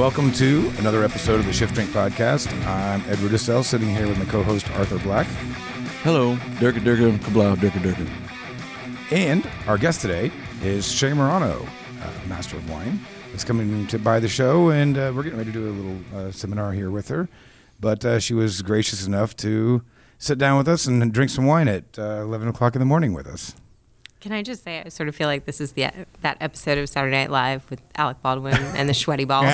Welcome to another episode of the Shift Drink Podcast. I'm Edward Estelle, sitting here with my co-host Arthur Black, Hello, Durka Durka, Kablau, Durka Durka. and our guest today is Shay Morano, uh, master of wine. Is coming to by the show, and uh, we're getting ready to do a little uh, seminar here with her. But uh, she was gracious enough to sit down with us and drink some wine at uh, 11 o'clock in the morning with us. Can I just say, I sort of feel like this is the that episode of Saturday Night Live with Alec Baldwin and the sweaty balls.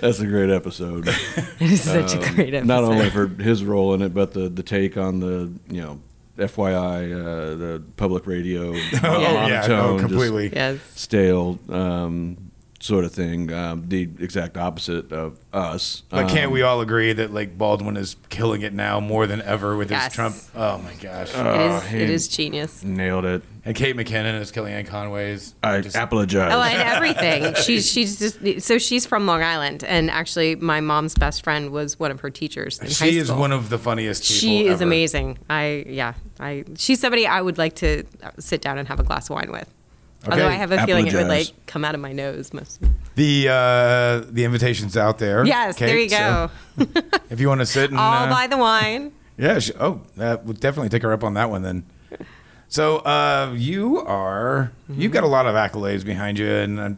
That's a great episode. it is such a great episode. Not only for his role in it, but the, the take on the, you know, FYI, uh, the public radio Oh, yeah, no, monotone, completely. yes. stale um, sort of thing. Um, the exact opposite of us. But can't Um, we all agree that like Baldwin is killing it now more than ever with his Trump? Oh my gosh! it Oh, is. he- It is genius. Nailed it. and Kate McKinnon is Kellyanne Conway's. I just- apologize. Oh, and everything. She's she's just so she's from Long Island, and actually, my mom's best friend was one of her teachers in high she is one of the funniest people. She is ever. amazing. I yeah. I she's somebody I would like to sit down and have a glass of wine with. Although I have a feeling it would like come out of my nose most. The uh, the invitation's out there. Yes, there Kate, you so go. if you want to sit and All uh, by the wine. yeah, she, oh, that would definitely take her up on that one then. So uh, you are you've got a lot of accolades behind you, and I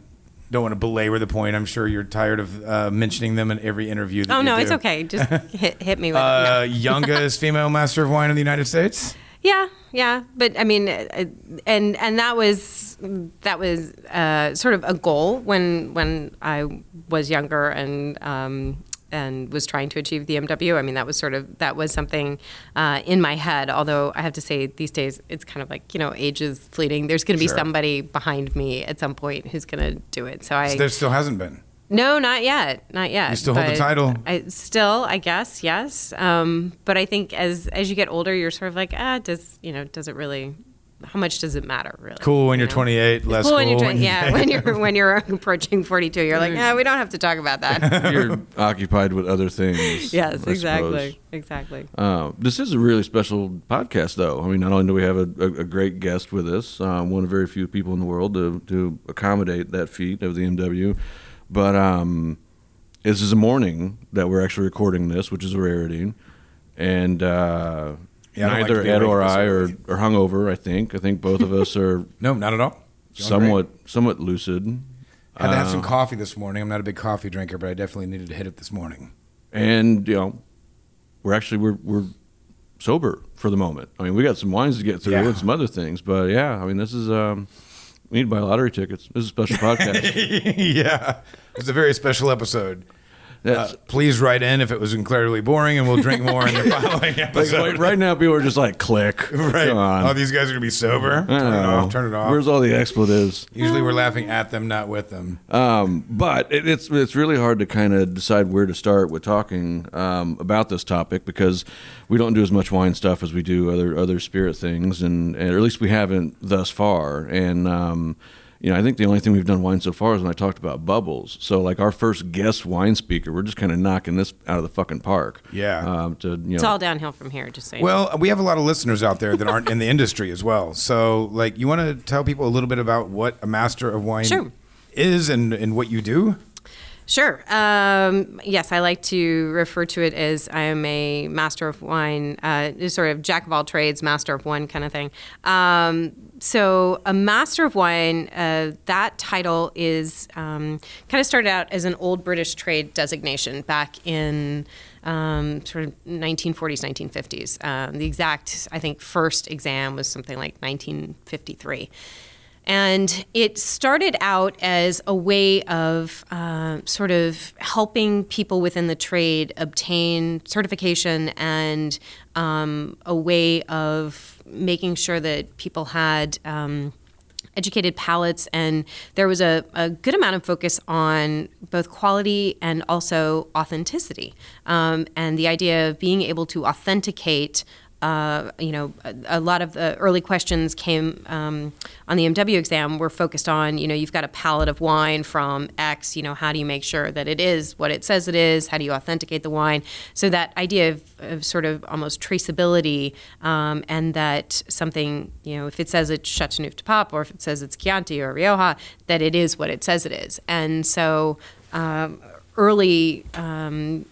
don't want to belabor the point. I'm sure you're tired of uh, mentioning them in every interview. That Oh you no, do. it's okay. Just hit hit me with Uh, it. No. youngest female master of wine in the United States. Yeah, yeah, but I mean, uh, and and that was that was uh, sort of a goal when when I was younger and. Um, and was trying to achieve the MW. I mean, that was sort of that was something uh, in my head. Although I have to say, these days it's kind of like you know, age is fleeting. There's going to be Sure. somebody behind me at some point who's going to do it. So I There still hasn't been. No, not yet, not yet. You still hold the title. I still, I guess, yes. Um, but I think as as you get older, you're sort of like, ah, does you know, does it really? How much does it matter, really? Cool when you you're know? 28, less cool when you're cool twen- yeah, when you're when you're approaching 42, you're like, ah, we don't have to talk about that. You're occupied with other things. yes, I exactly, suppose. exactly. Uh, this is a really special podcast, though. I mean, not only do we have a, a, a great guest with us, uh, one of very few people in the world to, to accommodate that feat of the MW, but um, this is a morning that we're actually recording this, which is a rarity. And uh, Yeah, don't like neither Ed or I are, are hungover, I think. I think both of us are No, not at all. Somewhat somewhat lucid. Had to have some Uh, coffee this morning. I'm not a big coffee drinker, but I definitely needed to hit it this morning. and you know we're actually we're we're sober for the moment. I mean, we got some wines to get through Yeah. and some other things, but yeah, I mean, this is um, we need to buy lottery tickets. This is a special podcast. yeah, it's a very special episode. Uh, please write in if it was incredibly boring, and we'll drink more in the following episode. like, right now, people are just like, click. Right. Come on. Oh, these guys are gonna be sober. Turn it off. Turn it off. Where's all the expletives? Usually, we're laughing at them, not with them. Um, but it, it's it's really hard to kind of decide where to start with talking um, about this topic because we don't do as much wine stuff as we do other other spirit things, and, and or at least we haven't thus far. And um, you know, I think the only thing we've done wine so far is when I talked about bubbles. So like our first guest wine speaker, we're just kind of knocking this out of the fucking park. Yeah. Um, to you know, It's all downhill from here. Just saying. Well, we have a lot of listeners out there that aren't in the industry as well. So, like, you want to tell people a little bit about what a master of wine Sure. is and, and what you do? Sure. Um, yes, I like to refer to it as I am a master of wine, uh, sort of jack of all trades, master of one kind of thing. Um, so, a master of wine, uh, that title is um, kind of started out as an old British trade designation back in um, sort of 1940s, 1950s. Um, the exact, I think, first exam was something like 1953. And it started out as a way of uh, sort of helping people within the trade obtain certification and um, a way of making sure that people had. Um, educated palates, and there was a, a good amount of focus on both quality and also authenticity. Um, and the idea of being able to authenticate uh, you know, a, a, lot of the early questions came um, on the MW exam were focused on, you know, you've got a pallet of wine from X, you know, how do you make sure that it is what it says it is? How do you authenticate the wine? So that idea of, of sort of almost traceability um, and that something, you know, if it says it's Chateauneuf du Pape or if it says it's Chianti or Rioja, that it is what it says it is. And so um, early um,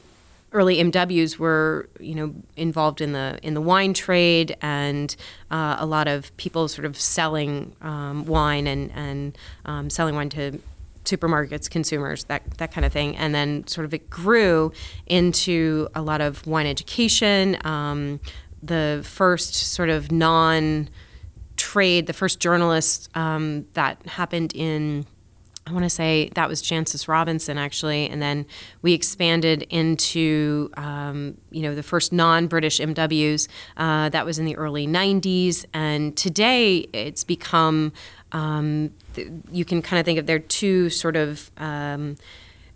early MWs were, you know, involved in the in the wine trade, and uh, a lot of people sort of selling um, wine and and um, selling wine to supermarkets, consumers, that that kind of thing, and then sort of it grew into a lot of wine education. Um, the first sort of non trade, the first journalists um, that happened in I want to say that was Jancis Robinson actually, and then we expanded into um, you know the first non-British MWs. Uh, that was in the early '90s, and today it's become um, you can kind of think of there two sort of um,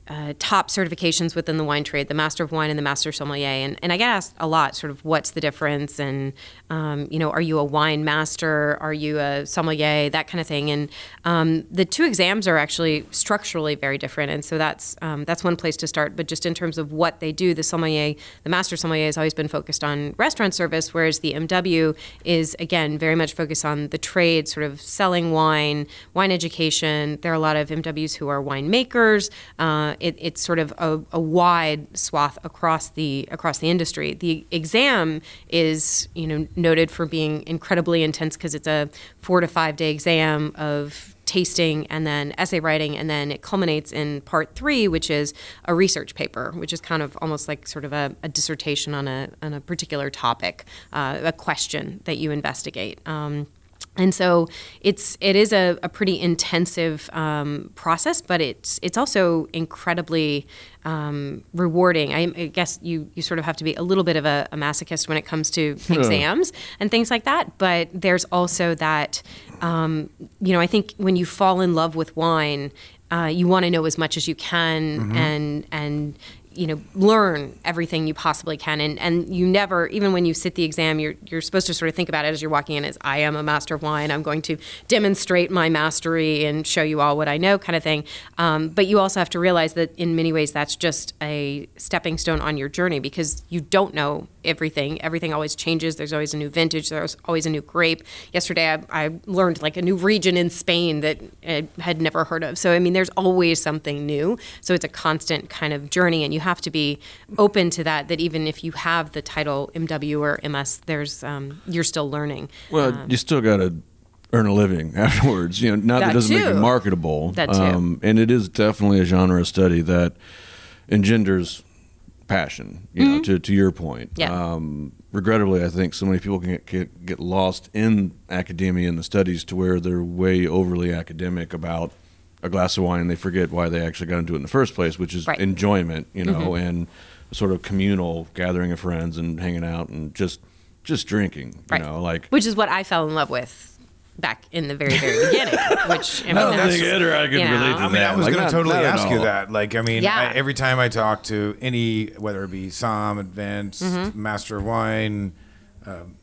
uh, top certifications within the wine trade, the Master of Wine and the Master Sommelier. And, and I get asked a lot, sort of, what's the difference? And, um, you know, are you a wine master? Are you a sommelier? That kind of thing. And um, the two exams are actually structurally very different. And so that's, um, that's one place to start. But just in terms of what they do, the sommelier, the Master Sommelier has always been focused on restaurant service, whereas the MW is, again, very much focused on the trade, sort of selling wine, wine education. There are a lot of MWs who are winemakers. Uh, it, it's sort of a, a, wide swath across the across the industry. The exam is you know noted for being incredibly intense because it's a four to five day exam of tasting and then essay writing and then it culminates in part three which is a research paper which is kind of almost like sort of a, a dissertation on a, on a particular topic uh, a question that you investigate um, and so it's it is a, a pretty intensive um, process, but it's it's also incredibly um, rewarding. I, I, guess you you sort of have to be a little bit of a, a masochist when it comes to exams and things like that. But there's also that um, you know I think when you fall in love with wine, uh, you want to know as much as you can mm-hmm. and and you know learn everything you possibly can. And and you never even when you sit the exam you're you're supposed to sort of think about it as you're walking in as I am a master of wine. I'm going to demonstrate my mastery and show you all what I know kind of thing. Um, but you also have to realize that in many ways that's just a stepping stone on your journey because you don't know everything. Everything always changes. There's always a new vintage. There's always a new grape. Yesterday I, I learned like a new region in Spain that I had never heard of. So I mean there's always something new. So it's a constant kind of journey and you have to be open to that. That even if you have the title MW or MS, there's um, you're still learning. Well, um, you still got to earn a living afterwards. You know, not that, that doesn't too. make you marketable. That too. Um, and it is definitely a genre of study that engenders passion. You mm-hmm. know, to to your point. Yeah. Um, regrettably, I think so many people can get, get lost in academia and the studies to where they're way overly academic about a glass of wine and they forget why they actually got into it in the first place, which is right. enjoyment, you know, mm-hmm. and sort of communal gathering of friends and hanging out and just just drinking, you right. know, like which is what I fell in love with back in the very very beginning. Which I, mean, I don't think I can you know, relate to I mean, that. I was like, going to totally ask you that. Like, I mean, yeah. I, every time I talk to any, whether it be Som, Advanced, mm-hmm. Master of Wine, um,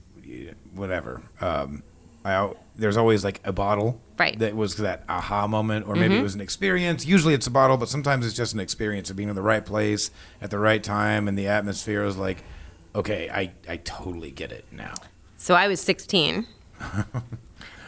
whatever, um, I there's always like a bottle right. that was that aha moment, or maybe mm-hmm. it was an experience. Usually it's a bottle, but sometimes it's just an experience of being in the right place at the right time, and the atmosphere is like, okay, I, I totally get it now. So I was 16.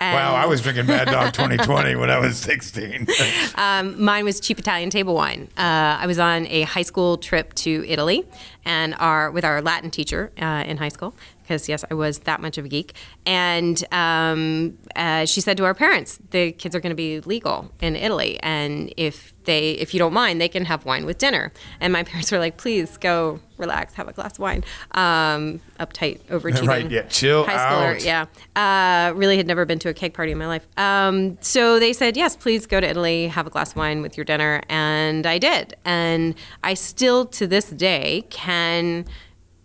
wow, I was drinking Mad Dog 2020 when I was 16. um, mine was cheap Italian table wine. Uh, I was on a high school trip to Italy, and our with our Latin teacher uh, in high school, because yes, I was that much of a geek. And um, uh, she said to our parents, "The kids are going to be legal in Italy, and if they, if you don't mind, they can have wine with dinner." And my parents were like, "Please go relax, have a glass of wine." Um, uptight, overachieving, right? Yeah, chill high schooler. out. Yeah, uh, really had never been to a keg party in my life. Um, so they said, "Yes, please go to Italy, have a glass of wine with your dinner," and I did. And I still, to this day, can.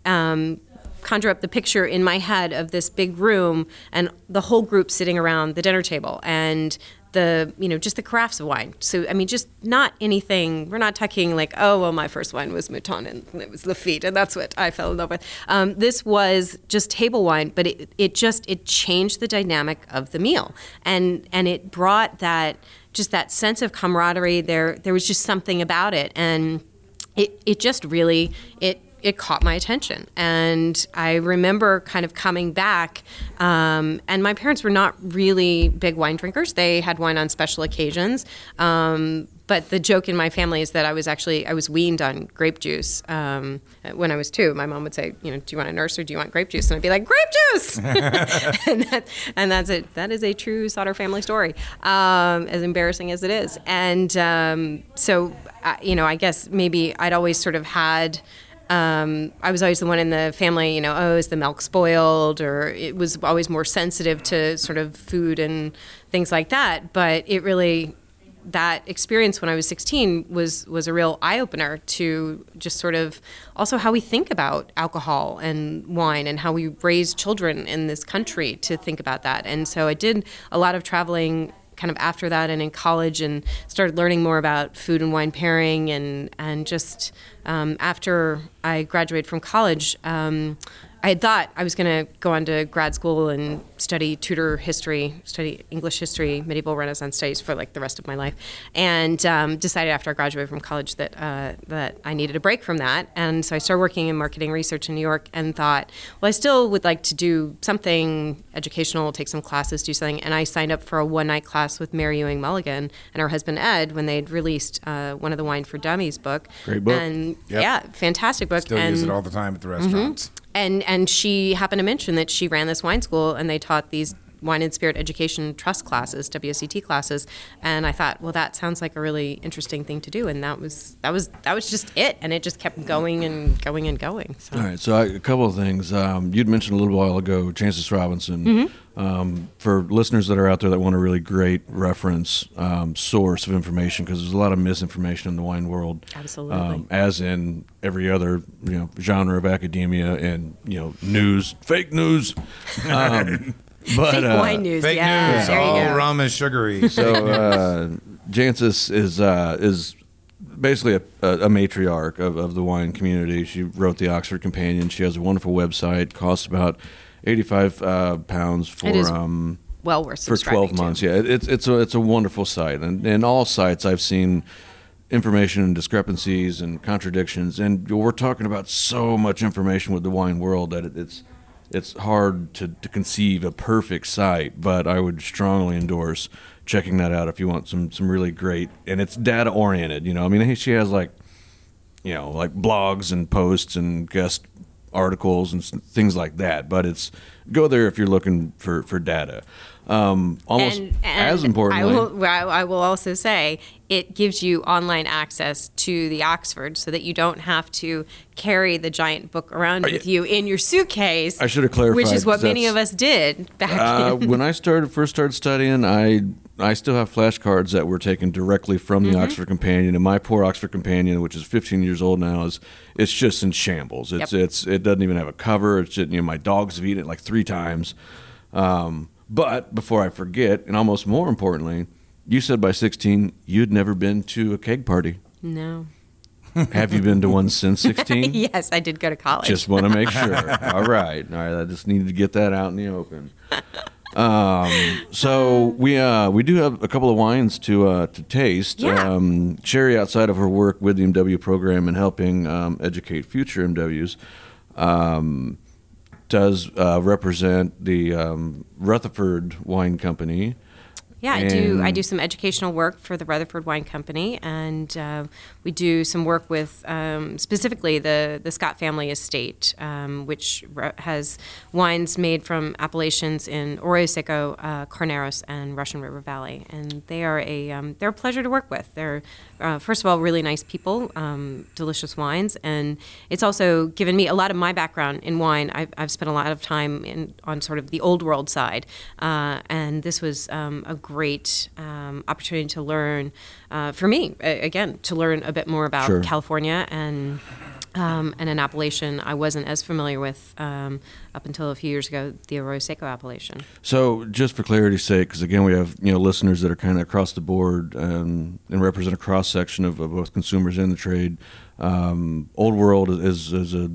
Um, conjure up the picture in my head of this big room and the whole group sitting around the dinner table and the you know just the crafts of wine. So I mean, just not anything. We're not talking like oh well, my first wine was Mouton and it was Lafite and that's what I fell in love with. Um, this was just table wine, but it it just it changed the dynamic of the meal, and and it brought that just that sense of camaraderie. There there was just something about it, and it it just really it it caught my attention. And I remember kind of coming back, um, and my parents were not really big wine drinkers. They had wine on special occasions. Um, but the joke in my family is that I was actually I was weaned on grape juice um, when I was two. My mom would say, you know, do you want a nurse or do you want grape juice? And I'd be like, grape juice. and, that, and that's it. That is a true Sauter family story, um, as embarrassing as it is. And um, so, uh, you know, I guess maybe I'd always sort of had um, I was always the one in the family, you know, oh, is the milk spoiled? Or it was always more sensitive to sort of food and things like that. But it really, that experience when I was 16 was was a real eye opener to just sort of also how we think about alcohol and wine and how we raise children in this country to think about that. And so I did a lot of traveling kind of after that and in college and started learning more about food and wine pairing and and just um, after I graduated from college. Um, I had thought I was going to go on to grad school and study Tudor history, study English history, medieval Renaissance studies for like the rest of my life, and um, decided after I graduated from college that uh, that I needed a break from that, and so I started working in marketing research in New York, and thought, well, I still would like to do something educational, take some classes, do something, and I signed up for a one night class with Mary Ewing Mulligan and her husband Ed when they'd released uh, one of the Wine for Dummies book. Great book. And Yep. yeah, fantastic book. Still and, use it all the time at the restaurants. And and she happened to mention that she ran this wine school and they taught these wine and spirit education trust classes WSET classes and I thought well that sounds like a really interesting thing to do and that was that was that was just it and it just kept going and going and going so All right, so I, a couple of things. Um, you'd mentioned a little while ago Jancis Robinson. Mm-hmm. Um, for listeners that are out there that want a really great reference um, source of information, because there's a lot of misinformation in the wine world. Absolutely. Um, as in every other you know genre of academia and you know news, fake news. But fake uh, wine news Fake yeah news. there you All rum is sugary. So uh, Jancis is uh, is basically a, a, a matriarch of, of the wine community. She wrote the Oxford Companion. She has a wonderful website. Costs about eighty five uh, pounds for um, well worth for subscribing twelve to. months. Yeah, it, it's it's a it's a wonderful site, and in all sites I've seen information and discrepancies and contradictions, and we're talking about so much information with the wine world that it, it's it's hard to, to conceive a perfect site. But I would strongly endorse checking that out if you want some some really great and it's data oriented. You know, I mean, she has like you know like blogs and posts and guest articles and things like that. But it's go there if you're looking for for data. Um, almost and, and as importantly, I will, I I will also say it gives you online access to the Oxford so that you don't have to carry the giant book around with you in your suitcase. I should have clarified, Which is what many of us did back uh, when I started first started studying, I I still have flashcards that were taken directly from Mm-hmm. the Oxford Companion, and my poor Oxford Companion, which is 15 years old now, is it's just in shambles. It's Yep. it's it doesn't even have a cover. It's just, you know my dogs have eaten it like three times. Um, but before I forget, and almost more importantly, you said by 16 you'd never been to a keg party. no. Have you been to one since 16? yes, I did go to college. Just want to make sure. All right, all right. I just needed to get that out in the open. Um, so we uh, we do have a couple of wines to uh, to taste. Yeah. Um, Sherry, outside of her work with the MW program and helping um, educate future MWs, um, does uh, represent the um, Rutherford Wine Company. Yeah, I do. I do some educational work for the Rutherford Wine Company, and uh, we do some work with um, specifically the the Scott family estate, um, which has wines made from appellations in Arroyo Seco, uh, Carneros, and Russian River Valley, and they are a um, they're a pleasure to work with. They're uh, first of all really nice people, um, delicious wines, and it's also given me a lot of my background in wine. I've, I've spent a lot of time in on sort of the old world side, uh, and this was um, a great um, opportunity to learn uh, for me again to learn a bit more about Sure. California and um, and an appellation I wasn't as familiar with um, up until a few years ago, the Arroyo Seco appellation. So, just for clarity's sake, because again, we have you know listeners that are kind of across the board and, and represent a cross section of, of, both consumers and the trade. Um, Old World is is a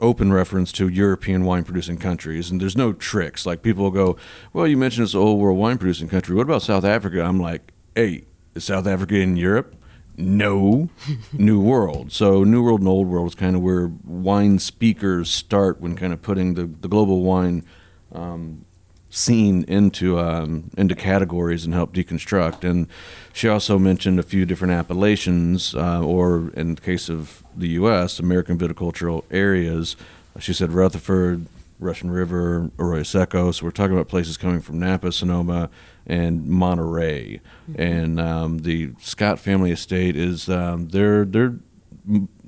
open reference to European wine producing countries, and there's no tricks. Like people go, "Well, you mentioned it's an old world wine producing country. What about South Africa?" I'm like, "Hey, is South Africa in Europe?" No, New World. So New World and Old World is kind of where wine speakers start when kind of putting the, the global wine um, scene into um, into categories and help deconstruct. And she also mentioned a few different appellations, uh, or in the case of the U.S., American viticultural areas. She said Rutherford, Russian River, Arroyo Seco. So we're talking about places coming from Napa, Sonoma, and Monterey. Mm-hmm. And um, the Scott family estate is um, they're they're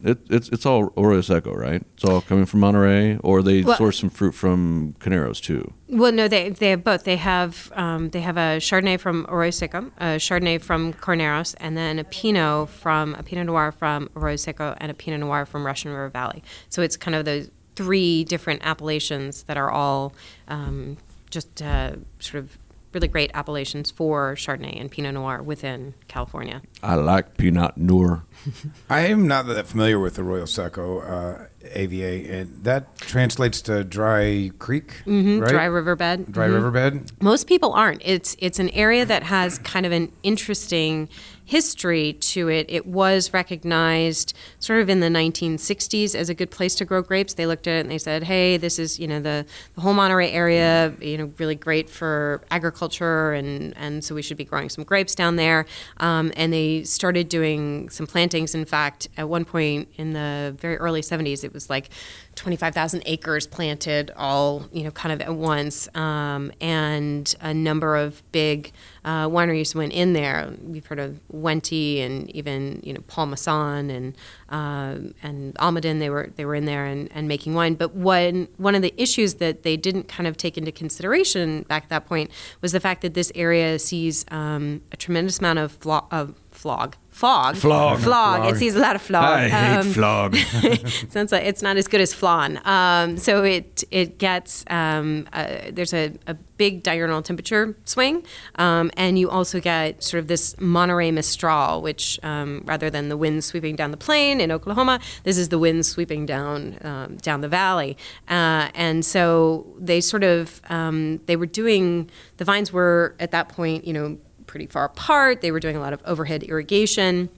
it, it's it's all Arroyo Seco, right? It's all coming from Monterey, or they well, source some fruit from Carneros too. Well, no, they they have both. They have um, they have a Chardonnay from Arroyo Seco, a Chardonnay from Carneros, and then a Pinot from a Pinot Noir from Arroyo Seco, and a Pinot Noir from Russian River Valley. So it's kind of those three different appellations that are all um, just uh, sort of really great appellations for Chardonnay and Pinot Noir within California. I like Pinot Noir. I am not that familiar with the Arroyo Seco uh, AVA, and that translates to dry creek, mm-hmm, right? Dry riverbed. Dry mm-hmm. riverbed. Most people aren't. It's it's an area that has kind of an interesting history to it. It was recognized sort of in the 1960s as a good place to grow grapes. They looked at it and they said, "Hey, this is you know the, the whole Monterey area, you know, really great for agriculture, and and so we should be growing some grapes down there." Um, and they started doing some plantings. In fact, at one point in the very early 70s, it was like 25,000 acres planted all, you know, kind of at once. Um, and a number of big uh, wineries went in there. We've heard of Wente and even, you know, Paul Masson and uh, and Almaden. They were they were in there and, and making wine. But one one of the issues that they didn't kind of take into consideration back at that point was the fact that this area sees um, a tremendous amount of, flo- of flog. Flog. Flog. Flog. It sees a lot of flog. I hate um, flog. sounds like it's not as good as flan. Um, so it it gets um, uh, there's a, a, big diurnal temperature swing, um, and you also get sort of this Monterey Mistral, which um, rather than the wind sweeping down the plain in Oklahoma, this is the wind sweeping down um, down the valley, uh, and so they sort of they were doing the vines were at that point you know pretty far apart. They were doing a lot of overhead irrigation.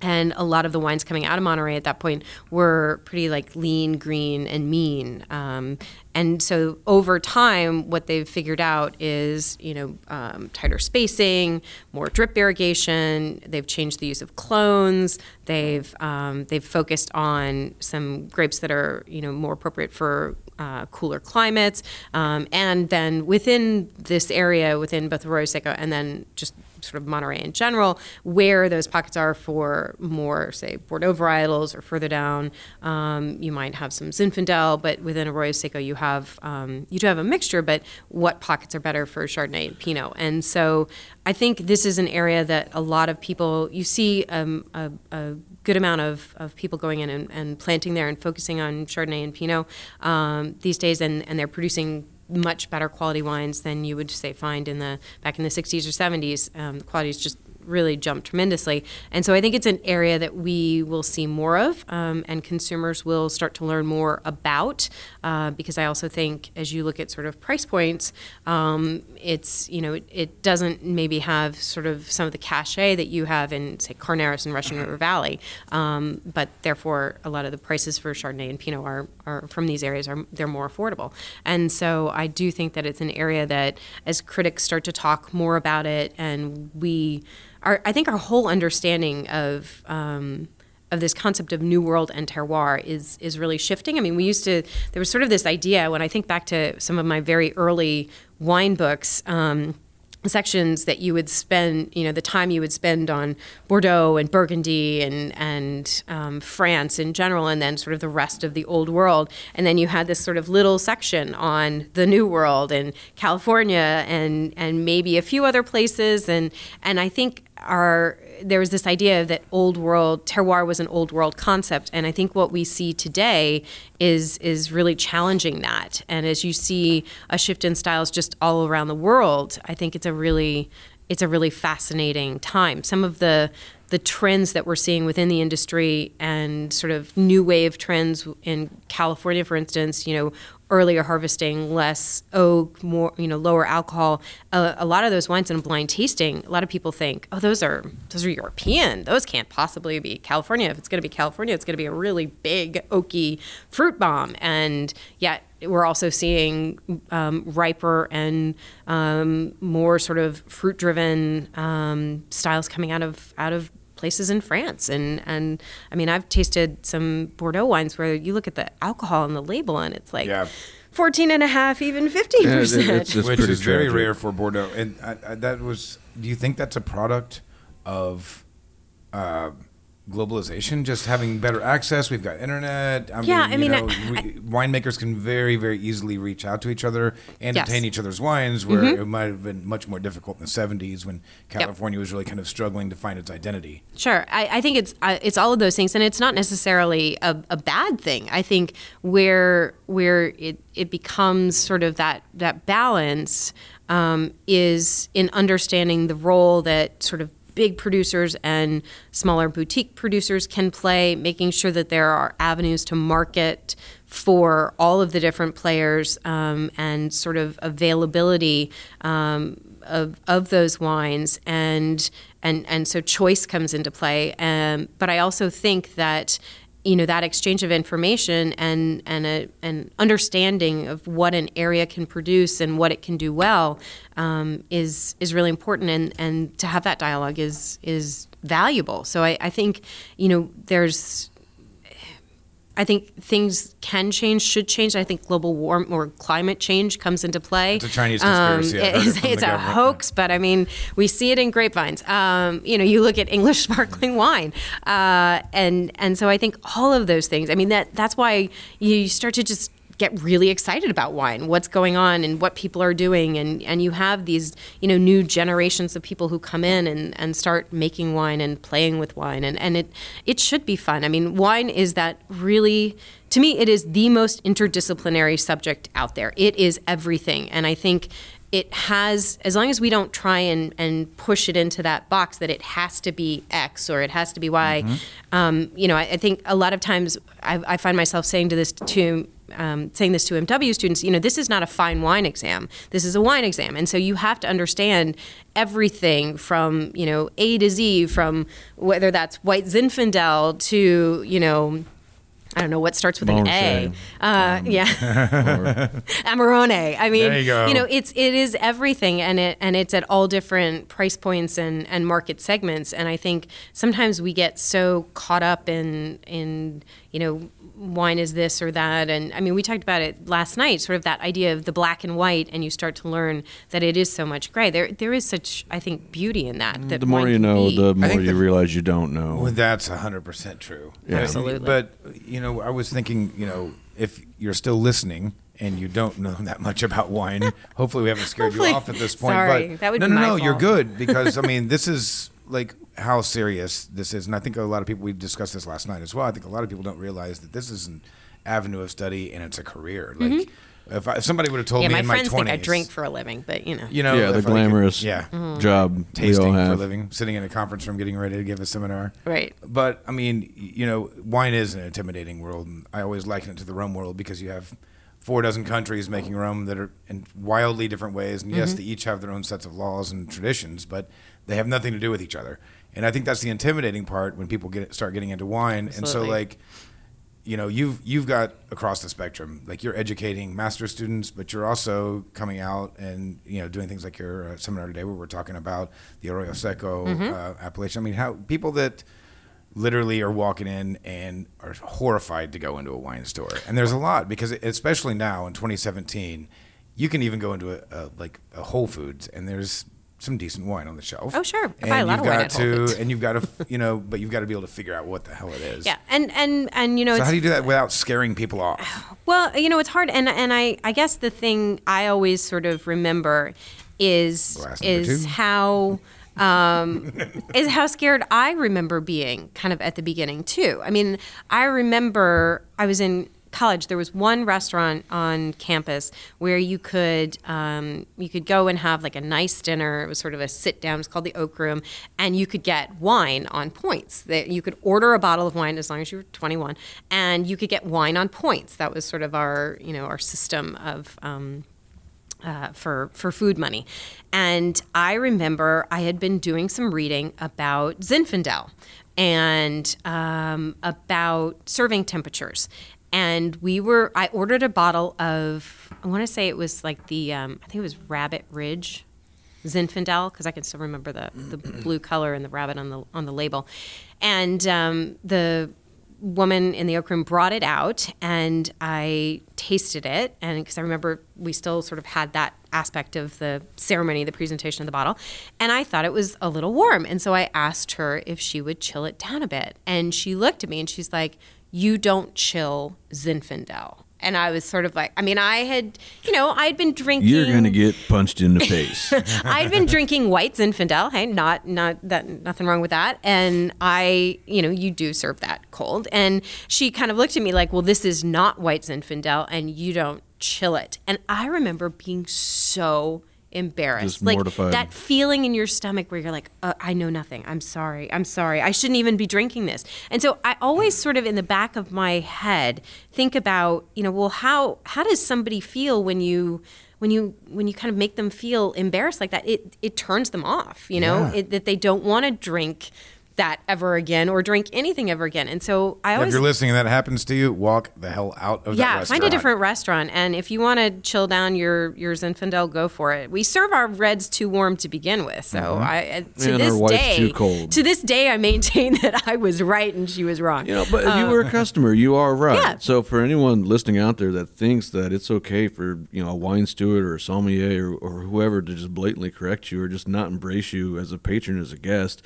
And a lot of the wines coming out of Monterey at that point were pretty like lean, green, and mean. Um, and so over time, what they've figured out is, you know, um, tighter spacing, more drip irrigation. They've changed the use of clones. They've um, they've focused on some grapes that are, you know, more appropriate for uh, cooler climates. Um, and then within this area, within both Arroyo Seco and then just sort of Monterey in general, where those pockets are for more, say, Bordeaux varietals or further down. Um, you might have some Zinfandel, but within Arroyo Seco, you have um, you do have a mixture. But what pockets are better for Chardonnay and Pinot? And so I think this is an area that a lot of people you see um, a, a good amount of, of people going in and, and, planting there and focusing on Chardonnay and Pinot um, these days, and, and they're producing much better quality wines than you would say find in the back in the 60s or 70s. Um, the quality is just really jumped tremendously. And so I think it's an area that we will see more of um, and consumers will start to learn more about uh, because I also think as you look at sort of price points, um, it's, you know, it, it, doesn't maybe have sort of some of the cachet that you have in, say, Carneros and Russian River Valley. Um, but therefore, a lot of the prices for Chardonnay and Pinot are, are from these areas are they're more affordable. And so I do think that it's an area that as critics start to talk more about it and we our I think our whole understanding of um, of this concept of new world and terroir is is really shifting. I mean, we used to there was sort of this idea when I think back to some of my very early wine books. Um, sections that you would spend, you know, the time you would spend on Bordeaux and Burgundy and and um, France in general, and then sort of the rest of the old world, and then you had this sort of little section on the New World and California and and maybe a few other places, and and I think there was this idea that old world terroir was an old world concept, and I think what we see today is is really challenging that. And as you see a shift in styles just all around the world, I think it's a really it's a really fascinating time. Some of the the trends that we're seeing within the industry and sort of new wave trends in California, for instance, you know, earlier harvesting, less oak, more you know, lower alcohol. Uh, a lot of those wines in blind tasting, a lot of people think, oh, those are those are European. Those can't possibly be California. If it's going to be California, it's going to be a really big oaky fruit bomb. And yet we're also seeing um, riper and um, more sort of fruit driven um, styles coming out of out of places in France. And, and I mean, I've tasted some Bordeaux wines where you look at the alcohol on the label and it's like Yeah. 14 and a half, even 15%. Yeah, it- it's just which pretty is very tragic. rare for Bordeaux. And I, I, that was. Do you think that's a product of uh, globalization? Just having better access. We've got internet. I Yeah, mean, I you mean, know, I- we, winemakers can very, very easily reach out to each other and Yes. obtain each other's wines, where Mm-hmm. it might have been much more difficult in the '70s when California was really kind of struggling to find its identity. Sure, I, I think it's uh, it's all of those things, and it's not necessarily a, a bad thing. I think where where it, it becomes sort of that that balance um, is in understanding the role that sort of big producers and smaller boutique producers can play, making sure that there are avenues to market for all of the different players um, and sort of availability um, of, of those wines. And and and so choice comes into play. Um, but I also think that you know that exchange of information and and a, an understanding of what an area can produce and what it can do well um, is is really important. And and to have that dialogue is is valuable. So I, I think you know there's I think things can change, should change. I think global warm or climate change comes into play. It's a Chinese conspiracy. I've heard it it's it's a government. hoax, but I mean, we see it in grapevines. Um, you know, you look at English sparkling wine, uh, and and so I think all of those things. I mean, that that's why you start to just get really excited about wine, what's going on and what people are doing. And, and you have these, you know, new generations of people who come in and, and start making wine and playing with wine. And, and it, it should be fun. I mean, wine is that really, to me, it is the most interdisciplinary subject out there. It is everything. And I think it has as long as we don't try and, and push it into that box that it has to be X or it has to be Y. Um, you know, I, I think a lot of times I, I find myself saying to this to um, saying this to MW students, you know, this is not a fine wine exam. This is a wine exam, and so you have to understand everything from you know A to Z, from whether that's White Zinfandel to you know. I don't know what starts with an A. Uh, yeah, Amarone. I mean, you go. know, it's it is everything, and it and it's at all different price points and and market segments. And I think sometimes we get so caught up in in you know wine is this or that and i mean we talked about it last night sort of that idea of the black and white and you start to learn that it is so much gray there there is such i think beauty in that that The more you know, be. the more you the- realize you don't know. Well, that's hundred percent true. Yeah. Absolutely. But you know, I was thinking, you know, if you're still listening and you don't know that much about wine, hopefully we haven't scared Hopefully- you off at this point. Sorry, but that would no, be no, my no, you're good because I mean, this is like how serious this is, and I think a lot of people we discussed this last night as well. I think a lot of people don't realize that this is an avenue of study and it's a career. Like, if, I, if somebody would have told Mm-hmm. yeah me my in my friends twenties, think i drink for a living but you know you know, yeah, the if I could- glamorous yeah, Mm-hmm. job we all tasting for a living, sitting in a conference room, getting ready to give a seminar. right But I mean, you know, wine is an intimidating world, and I always liken it to the rum world because you have four dozen countries making rum that are in wildly different ways, and Mm-hmm. yes, they each have their own sets of laws and traditions, but they have nothing to do with each other. And I think that's the intimidating part when people get start getting into wine, and so like. You know, you've you've got across the spectrum. Like you're educating master students, but you're also coming out and you know doing things like your uh, seminar today, where we're talking about the Arroyo Seco Mm-hmm. uh, appellation. I mean, how people that literally are walking in and are horrified to go into a wine store. And there's a lot because especially now in 2017, you can even go into a, a like a Whole Foods and there's some decent wine on the shelf. Oh, sure. I and a lot you've got to, and you've got to, you know, but you've got to be able to figure out what the hell it is. yeah and and and you know So how do you do that without scaring people off? Well, you know, it's hard, and and I I guess the thing I always sort of remember is is two. how um, is how scared I remember being kind of at the beginning, too. I mean, I remember I was in college there was one restaurant on campus where you could um, you could go and have like a nice dinner. It was sort of a sit down it's called the oak room. And you could get wine on points. That you could order a bottle of wine as long as you were 21 and you could get wine on points. That was sort of our you know our system of um, uh, for for food money, and I remember I had been doing some reading about Zinfandel and um, about serving temperatures, and we were I ordered a bottle of I want to say it was like the um, I think it was Rabbit Ridge Zinfandel because I can still remember the the blue color and the rabbit on the on the label, and um, the woman in the oak room brought it out and I tasted it and because I remember we still sort of had that aspect of the ceremony the presentation of the bottle. And I thought it was a little warm and so I asked her if she would chill it down a bit. And she looked at me and she's like you don't chill Zinfandel and I was sort of like, I mean, I had, you know, I'd been drinking. You're gonna get punched in the face. I'd been drinking white Zinfandel. Hey, not not that nothing wrong with that. And I, you know, you do serve that cold. And she kind of looked at me like, well, this is not white Zinfandel, and you don't chill it. And I remember being so embarrassed, Just like mortified. that feeling in your stomach where you're like, uh, I know nothing. I'm sorry. I'm sorry. I shouldn't even be drinking this. And so I always sort of in the back of my head think about, you know, well, how how does somebody feel when you when you when you kind of make them feel embarrassed like that? It it turns them off, you know, Yeah. it, that they don't want to drink that ever again or drink anything ever again. And so I if always you're listening and that happens to you, walk the hell out of that yeah, restaurant. find a different restaurant, and if you want to chill down your your Zinfandel, go for it. We serve our reds too warm to begin with, so Mm-hmm. I uh, to And this whites day too cold. to this day I maintain that I was right and she was wrong. You know, but if you were a customer, you are right. Yeah. So for anyone listening out there that thinks that it's okay for you know a wine steward or a sommelier or, or whoever to just blatantly correct you or just not embrace you as a patron as a guest,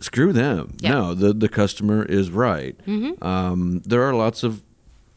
screw them. Yeah. No, the the customer is right. Mm-hmm. Um, there are lots of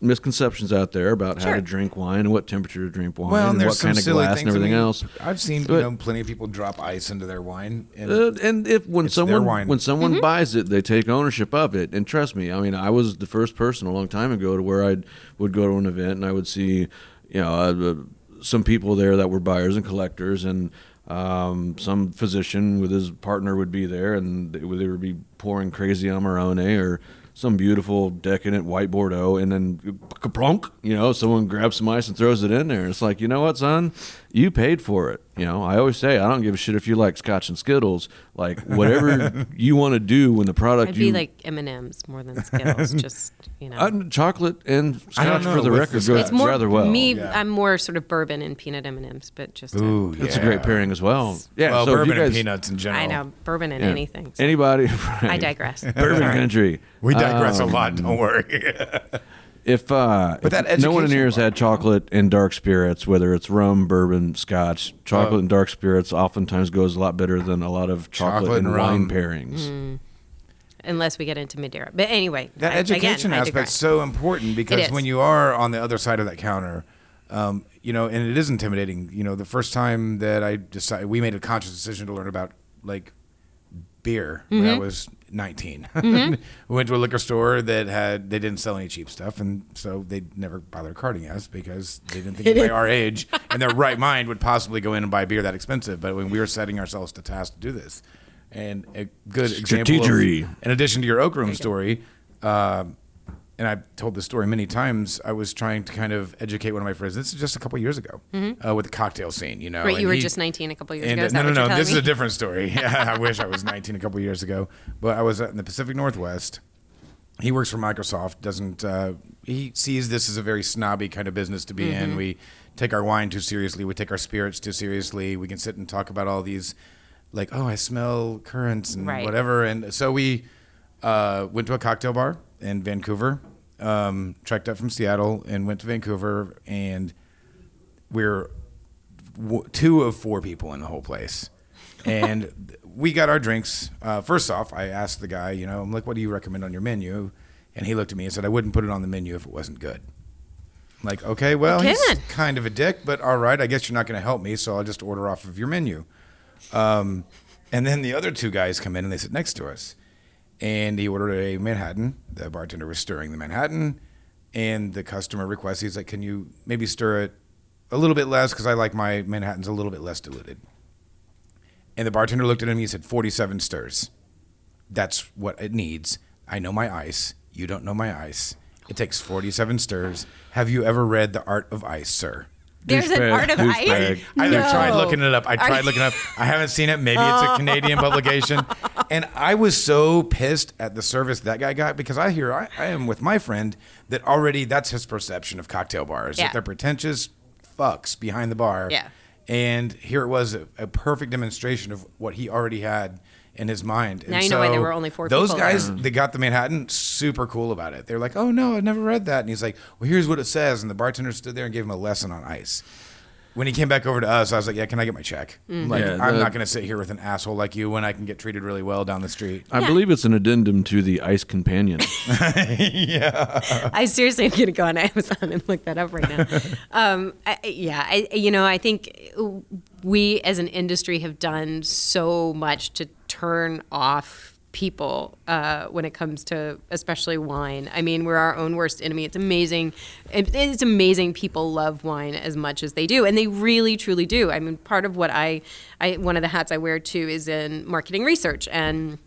misconceptions out there about how to drink wine and what temperature to drink wine Well, and and what kind of glass and everything I mean, else. I've seen you know plenty of people drop ice into their wine. And Uh, and if when someone wine. when someone Mm-hmm. buys it, they take ownership of it. And trust me, I mean, I was the first person a long time ago to where I would go to an event and I would see, you know, uh, some people there that were buyers and collectors, and um, some physician with his partner would be there, and they would, they would be pouring crazy Amarone or some beautiful decadent white Bordeaux, and then kaplunk, you know, someone grabs some ice and throws it in there. It's like, you know what, son, you paid for it. You know, I always say I don't give a shit if you like Scotch and Skittles. Like whatever you want to do when the product I'd you be like M and M's more than Skittles, just you know. Uh, chocolate and I Scotch know for the record the goes it's more rather well. me. Yeah. I'm more sort of bourbon and peanut M and M's, but just Ooh, It's yeah. a great pairing as well. Yeah, well, so bourbon guys, and peanuts in general. I know bourbon and yeah. anything. so Anybody? I digress. Bourbon country. We digress Um, a lot. Don't worry. If uh, But that if no one in here has had chocolate and dark spirits, whether it's rum, bourbon, scotch, chocolate Uh, and dark spirits oftentimes goes a lot better than a lot of chocolate, Chocolate and, and wine rum. pairings. Unless we get into Madeira, but anyway, that I- education I aspect's digress. so important because when you are on the other side of that counter, um, you know, and it is intimidating. You know, the first time that I decided, we made a conscious decision to learn about like beer when Mm-hmm. I was 19. we went to a liquor store that had they didn't sell any cheap stuff, and so they never bothered carding us because they didn't think anybody our age and their right mind would possibly go in and buy beer that expensive. But when we were setting ourselves to task to do this, and a good example, of, Strategery. in addition to your Oak Room story. Um, and I've told this story many times. I was trying to kind of educate one of my friends. This is just a couple years ago uh, with the cocktail scene, you know. Right, and you were he- just 19 a couple years ago. uh, Is no, no, no. This is a different story. I wish I was 19 a couple years ago, but I was in the Pacific Northwest. He works for Microsoft. Doesn't uh, he sees this as a very snobby kind of business to be Mm-hmm. in? We take our wine too seriously. We take our spirits too seriously. We can sit and talk about all these, like, oh, I smell currants and Right. whatever. And so we uh, went to a cocktail bar in Vancouver. Um, trekked up from Seattle and went to Vancouver, and we're w- two of four people in the whole place. And we got our drinks. Uh, first off, I asked the guy, you know, I'm like, what do you recommend on your menu? And he looked at me and said, I wouldn't put it on the menu if it wasn't good. I'm like, okay, well, Okay, he's then. kind of a dick, but all right, I guess you're not going to help me, so I'll just order off of your menu. Um, And then the other two guys come in and they sit next to us. And he ordered a Manhattan. The bartender was stirring the Manhattan. And the customer requests, he's like, Can you maybe stir it a little bit less? Because I like my Manhattans a little bit less diluted. And the bartender looked at him and he said, 47 stirs. That's what it needs. I know my ice. You don't know my ice. It takes 47 stirs. Have you ever read The Art of Ice, sir? There's an art of ice. I no. tried looking it up. I tried looking it up. I haven't seen it. Maybe it's a oh. Canadian publication. And I was so pissed at the service that guy got because I hear I, I am with my friend that already that's his perception of cocktail bars. Yeah. That they're pretentious fucks behind the bar. Yeah. And here it was a, a perfect demonstration of what he already had in his mind. Now And you know why there were only four Those people guys there. that got the Manhattan, super cool about it. They're like, "Oh no, I never read that." And he's like, "Well, here's what it says." And the bartender stood there and gave him a lesson on ice. When he came back over to us, I was like, "Yeah, can I get my check? Mm-hmm. Like, Yeah, I'm not going to sit here with an asshole like you when I can get treated really well down the street." I Yeah. believe it's an addendum to the Ice Companion. Yeah, I seriously am going to go on Amazon and look that up right now. um, I, yeah, I, you know, I think we as an industry have done so much to turn off people uh, when it comes to especially wine. I mean, we're our own worst enemy. It's amazing. It, it's amazing people love wine as much as they do, and they really, truly do. I mean, part of what I, I one of the hats I wear too is in marketing research and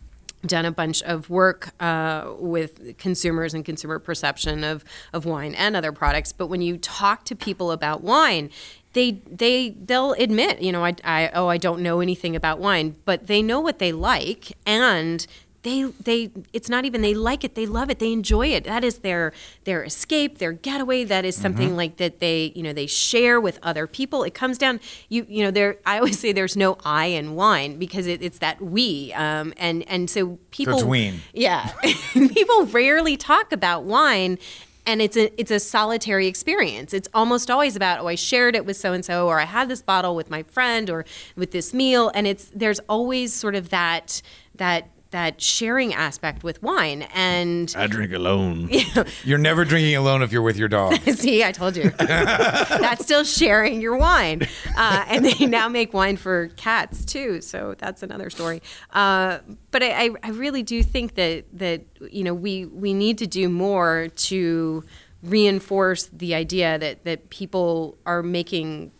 done a bunch of work uh, with consumers and consumer perception of, of wine and other products. But when you talk to people about wine, they they they'll admit, you know, I, I oh I don't know anything about wine, but they know what they like and they they it's not even they like it they love it they enjoy it. That is their their escape their getaway. That is something like that they you know they share with other people. It comes down you you know there i always say there's no i in wine because it, it's that we um and and so people ween. yeah. People rarely talk about wine and it's a it's a solitary experience. It's almost always about oh I shared it with so and so or I had this bottle with my friend or with this meal and it's there's always sort of that that that sharing aspect with wine and I drink alone. You're never drinking alone if you're with your dog. See, I told you. that's still sharing your wine. Uh, and they now make wine for cats too. So that's another story. Uh, but I, I, I really do think that, that, you know, we, we need to do more to reinforce the idea that, that people are making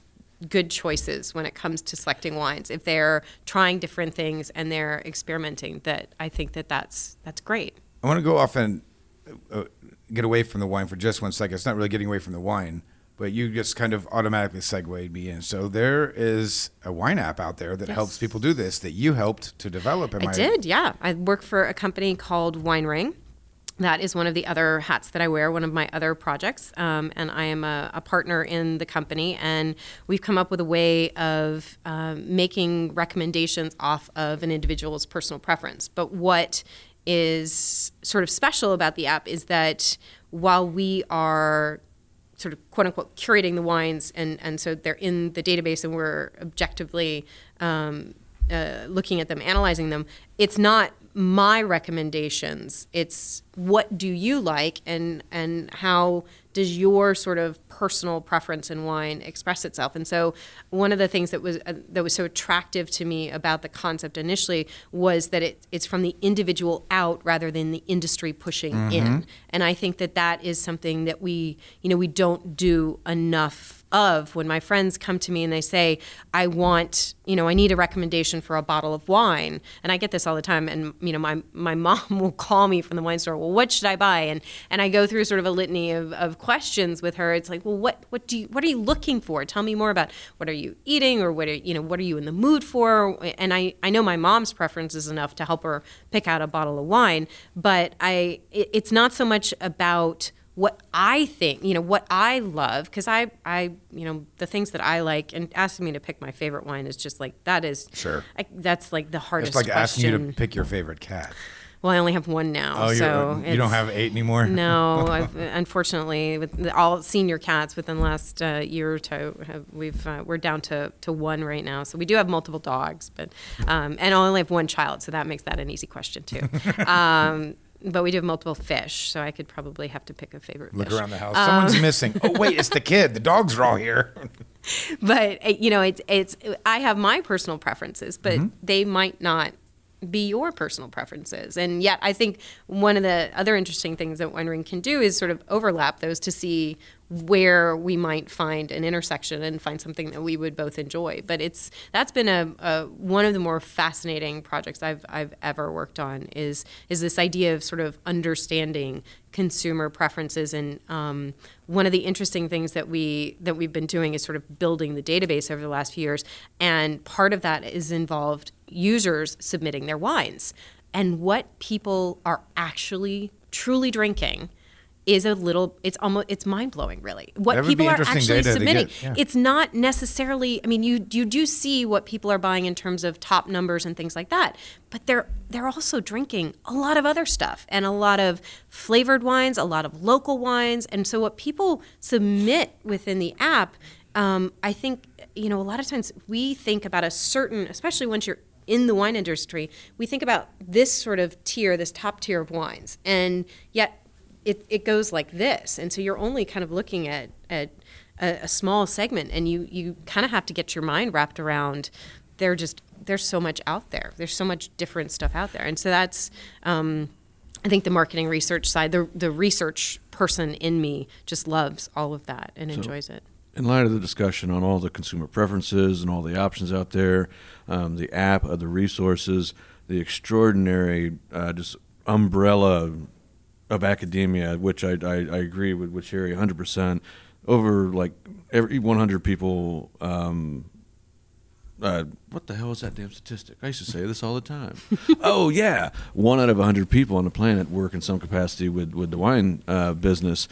good choices when it comes to selecting wines. If they're trying different things and they're experimenting, that I think that that's, that's great. I want to go off and uh, get away from the wine for just one second. It's not really getting away from the wine, but you just kind of automatically segued me in. So there is a wine app out there that helps people do this that you helped to develop. Am I did, yeah. I work for a company called Wine Ring. That is one of the other hats that I wear, one of my other projects. Um, and I am a, a partner in the company. And we've come up with a way of um, making recommendations off of an individual's personal preference. But what is sort of special about the app is that while we are sort of quote unquote curating the wines and, and so they're in the database and we're objectively um, uh, looking at them, analyzing them, it's not my recommendations. It's what do you like and and how does your sort of personal preference in wine express itself? And so one of the things that was uh, that was so attractive to me about the concept initially was that it, it's from the individual out rather than the industry pushing in. And I think that that is something that we you know we don't do enough of when my friends come to me and they say I want you know I need a recommendation for a bottle of wine. And I get this all the time and you know my my mom will call me from the wine store well what should I buy? And and I go through sort of a litany of, of questions with her. It's like well what what do you what are you looking for? Tell me more about what are you eating or what are you know what are you in the mood for? And I I know my mom's preference is enough to help her pick out a bottle of wine but I it, it's not so much about what I think, you know, what I love, because I, I, you know, the things that I like, and asking me to pick my favorite wine is just like that is Sure. I, that's like the hardest. It's like asking you to pick your favorite cat. Well, I only have one now, Oh, so you you don't have eight anymore? No, I've, unfortunately, with the, all senior cats within the last uh, year or two, have, we've uh, we're down to, to one right now. So we do have multiple dogs, but um, and I only have one child, so that makes that an easy question too. um, but we do have multiple fish, so I could probably have to pick a favorite. Look fish. around the house. Um, Someone's missing. Oh, wait, it's the kid. The dogs are all here. but you know, it's it's. I have my personal preferences, but they might not be your personal preferences. And yet, I think one of the other interesting things that Wine Ring can do is sort of overlap those to see where we might find an intersection and find something that we would both enjoy. But it's that's been a, a one of the more fascinating projects I've I've ever worked on is is this idea of sort of understanding consumer preferences and um, one of the interesting things that we that we've been doing is sort of building the database over the last few years and part of that is involved users submitting their wines and what people are actually truly drinking is a little it's almost it's mind-blowing really what That people are actually submitting get, yeah. it's not necessarily i mean you you do see what people are buying in terms of top numbers and things like that but they're they're also drinking a lot of other stuff and a lot of flavored wines a lot of local wines and so what people submit within the app um, i think you know a lot of times we think about a certain especially once you're in the wine industry we think about this sort of tier this top tier of wines and yet it, it goes like this. And so you're only kind of looking at, at a, a small segment and you, you kind of have to get your mind wrapped around there just there's so much out there. There's so much different stuff out there. And so that's um, i think the marketing research side the, the research person in me just loves all of that and enjoys it. in light of the discussion on all the consumer preferences and all the options out there, um, the app, other resources, the extraordinary uh, just umbrella of academia, which I, I, I agree with with Sherry 100%. Over like every 100 people, um, uh, what the hell is that damn statistic? I used to say this all the time. oh yeah, one out of 100 people on the planet work in some capacity with with the wine uh, business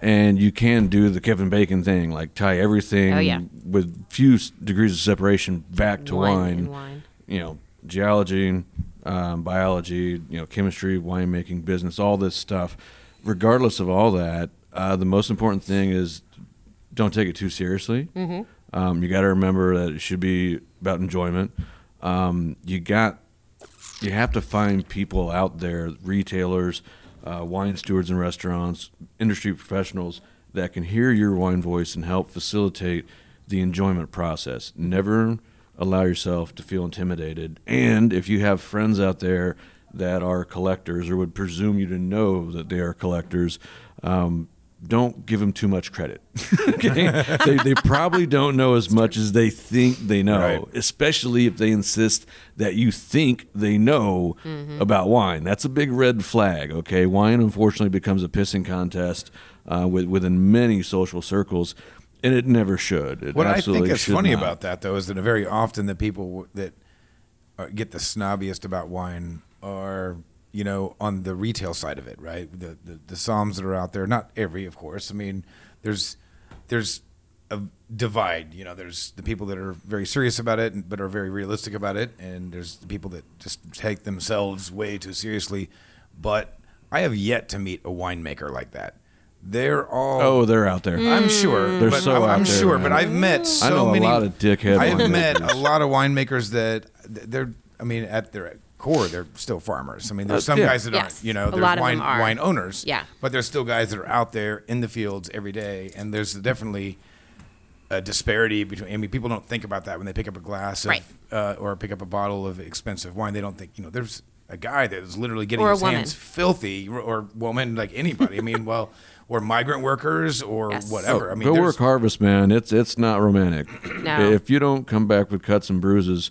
and you can do the Kevin Bacon thing, like tie everything Oh, yeah. with few degrees of separation back to Wine wine. wine. You know, geology, um, biology, you know, chemistry, winemaking, business, all this stuff. Regardless of all that, uh, the most important thing is don't take it too seriously. Mm-hmm. Um, you got to remember that it should be about enjoyment. Um, you got you have to find people out there, retailers, uh, wine stewards in restaurants, industry professionals that can hear your wine voice and help facilitate the enjoyment process. Never allow yourself to feel intimidated. And if you have friends out there that are collectors or would presume you to know that they are collectors, um, don't give them too much credit. okay? they, they probably don't know as much as they think they know, Right. especially if they insist that you think they know about wine. That's a big red flag. Okay, wine unfortunately becomes a pissing contest uh, with, within many social circles, and it never should. It What I think is funny not. about that, though, is that very often the people that uh, get the snobbiest about wine are, you know, on the retail side of it, right? The, the the Somms that are out there. Not every, of course. I mean, there's there's a divide. You know, there's the people that are very serious about it, but are very realistic about it, and there's the people that just take themselves way too seriously. But I have yet to meet a winemaker like that. They're all Oh, they're out there. I'm sure. They're but so I'm, out I'm there, sure, man. but I've met so I know a many. lot of dickhead I've met a lot of winemakers that they're. I mean, at their core, they're still farmers. I mean, there's Uh, some yeah. guys that Yes, aren't. You know, a there's lot of wine them are. wine owners. Yeah. But there's still guys that are out there in the fields every day, and there's definitely a disparity between. I mean, people don't think about that when they pick up a glass of, Right. uh, or pick up a bottle of expensive wine. They don't think, you know, there's a guy that is literally getting his woman. hands filthy, or, or woman, like anybody. I mean, well, or migrant workers, or Yes. whatever. I mean, go there's- work harvest, man. It's it's not romantic. No. If you don't come back with cuts and bruises,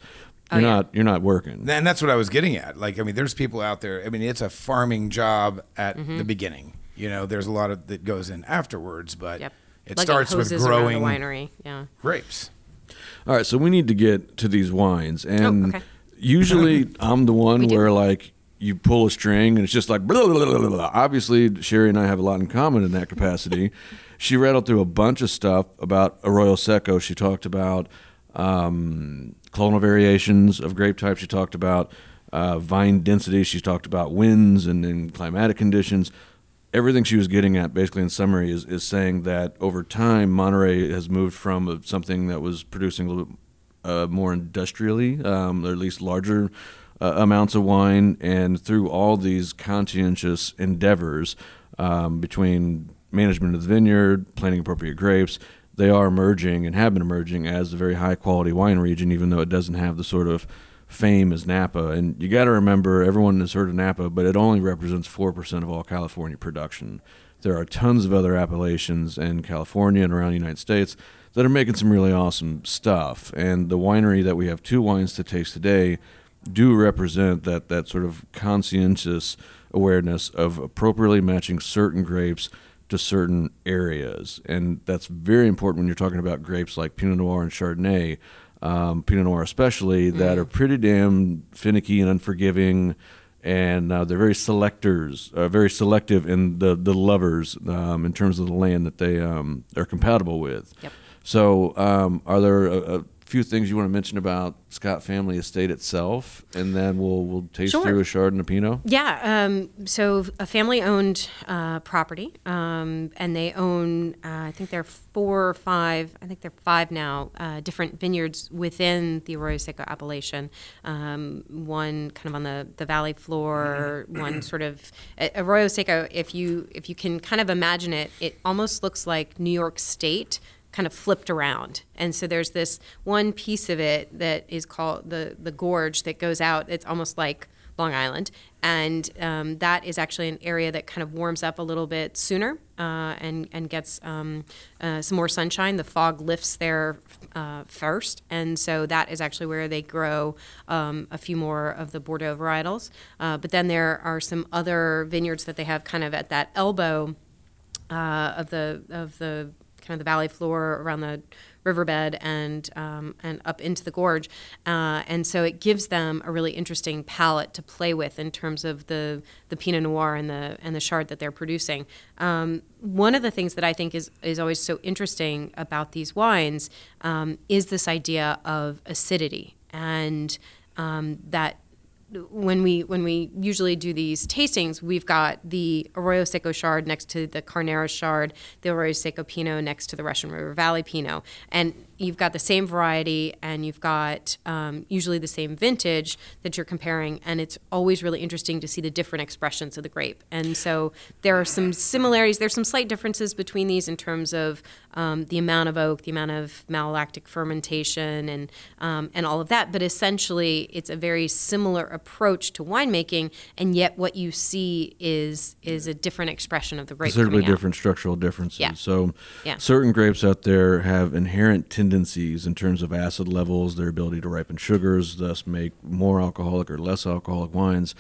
Oh, you're yeah. not you're not working. And that's what I was getting at. Like, I mean, there's people out there. I mean, it's a farming job at Mm-hmm. the beginning. You know, there's a lot of that goes in afterwards, but Yep. it Like starts with hoses the growing winery. Yeah. grapes. All right, so we need to get to these wines, and Oh, okay. Usually I'm the one where like you pull a string and it's just like blah, blah, blah, blah, obviously Sherry and I have a lot in common in that capacity. she rattled through a bunch of stuff about Arroyo Seco. She talked about um, clonal variations of grape types. She talked about uh, vine density. She talked about winds and, and climatic conditions. Everything she was getting at, basically in summary, is, is saying that over time, Monterey has moved from something that was producing a little bit uh, more industrially, um, or at least larger uh, amounts of wine, and through all these conscientious endeavors um, between management of the vineyard, planting appropriate grapes, they are emerging and have been emerging as a very high quality wine region, even though it doesn't have the sort of fame as Napa. And you got to remember, everyone has heard of Napa, but it only represents 4% of all California production. There are tons of other appellations in California and around the United States that are making some really awesome stuff. And the winery that we have two wines to taste today do represent that, that sort of conscientious awareness of appropriately matching certain grapes to certain areas. And that's very important when you're talking about grapes like Pinot Noir and Chardonnay, um, Pinot Noir especially, that are pretty damn finicky and unforgiving. And uh, they're very selectors, uh, very selective in the, the lovers um, in terms of the land that they um, are compatible with. Yep. So, um, are there a, a few things you want to mention about Scott Family Estate itself, and then we'll we'll taste Sure. through a Chard and a Pinot. Yeah, um, so a family-owned uh, property, um, and they own, uh, I think there are four or five, I think there are five now, uh, different vineyards within the Arroyo Seco appellation. Um, one kind of on the, the valley floor, one sort of Arroyo Seco. If you if you can kind of imagine it, it almost looks like New York State kind of flipped around. And so there's this one piece of it that is called the the gorge that goes out. It's almost like Long Island, and um, that is actually an area that kind of warms up a little bit sooner uh, and and gets um, uh, some more sunshine. The fog lifts there uh, first, and so that is actually where they grow um, a few more of the Bordeaux varietals. Uh, but then there are some other vineyards that they have kind of at that elbow uh, of the of the kind of the valley floor around the riverbed and um, and up into the gorge, uh, and so it gives them a really interesting palette to play with in terms of the the Pinot Noir and the and the Chard that they're producing. Um, one of the things that I think is is always so interesting about these wines um, is this idea of acidity and um, that when we when we usually do these tastings, we've got the Arroyo Seco Chard next to the Carneros Chard, the Arroyo Seco Pinot next to the Russian River Valley Pinot, and you've got the same variety and you've got um, usually the same vintage that you're comparing, and it's always really interesting to see the different expressions of the grape. And so there are some similarities. There's some slight differences between these in terms of um, the amount of oak, the amount of malolactic fermentation, and um, and all of that. But essentially, it's a very similar approach to winemaking, and yet what you see is is a different expression of the grape. Out. different structural differences. Yeah. So, Yeah. certain grapes out there have inherent tendencies in terms of acid levels, their ability to ripen sugars, thus make more alcoholic or less alcoholic wines.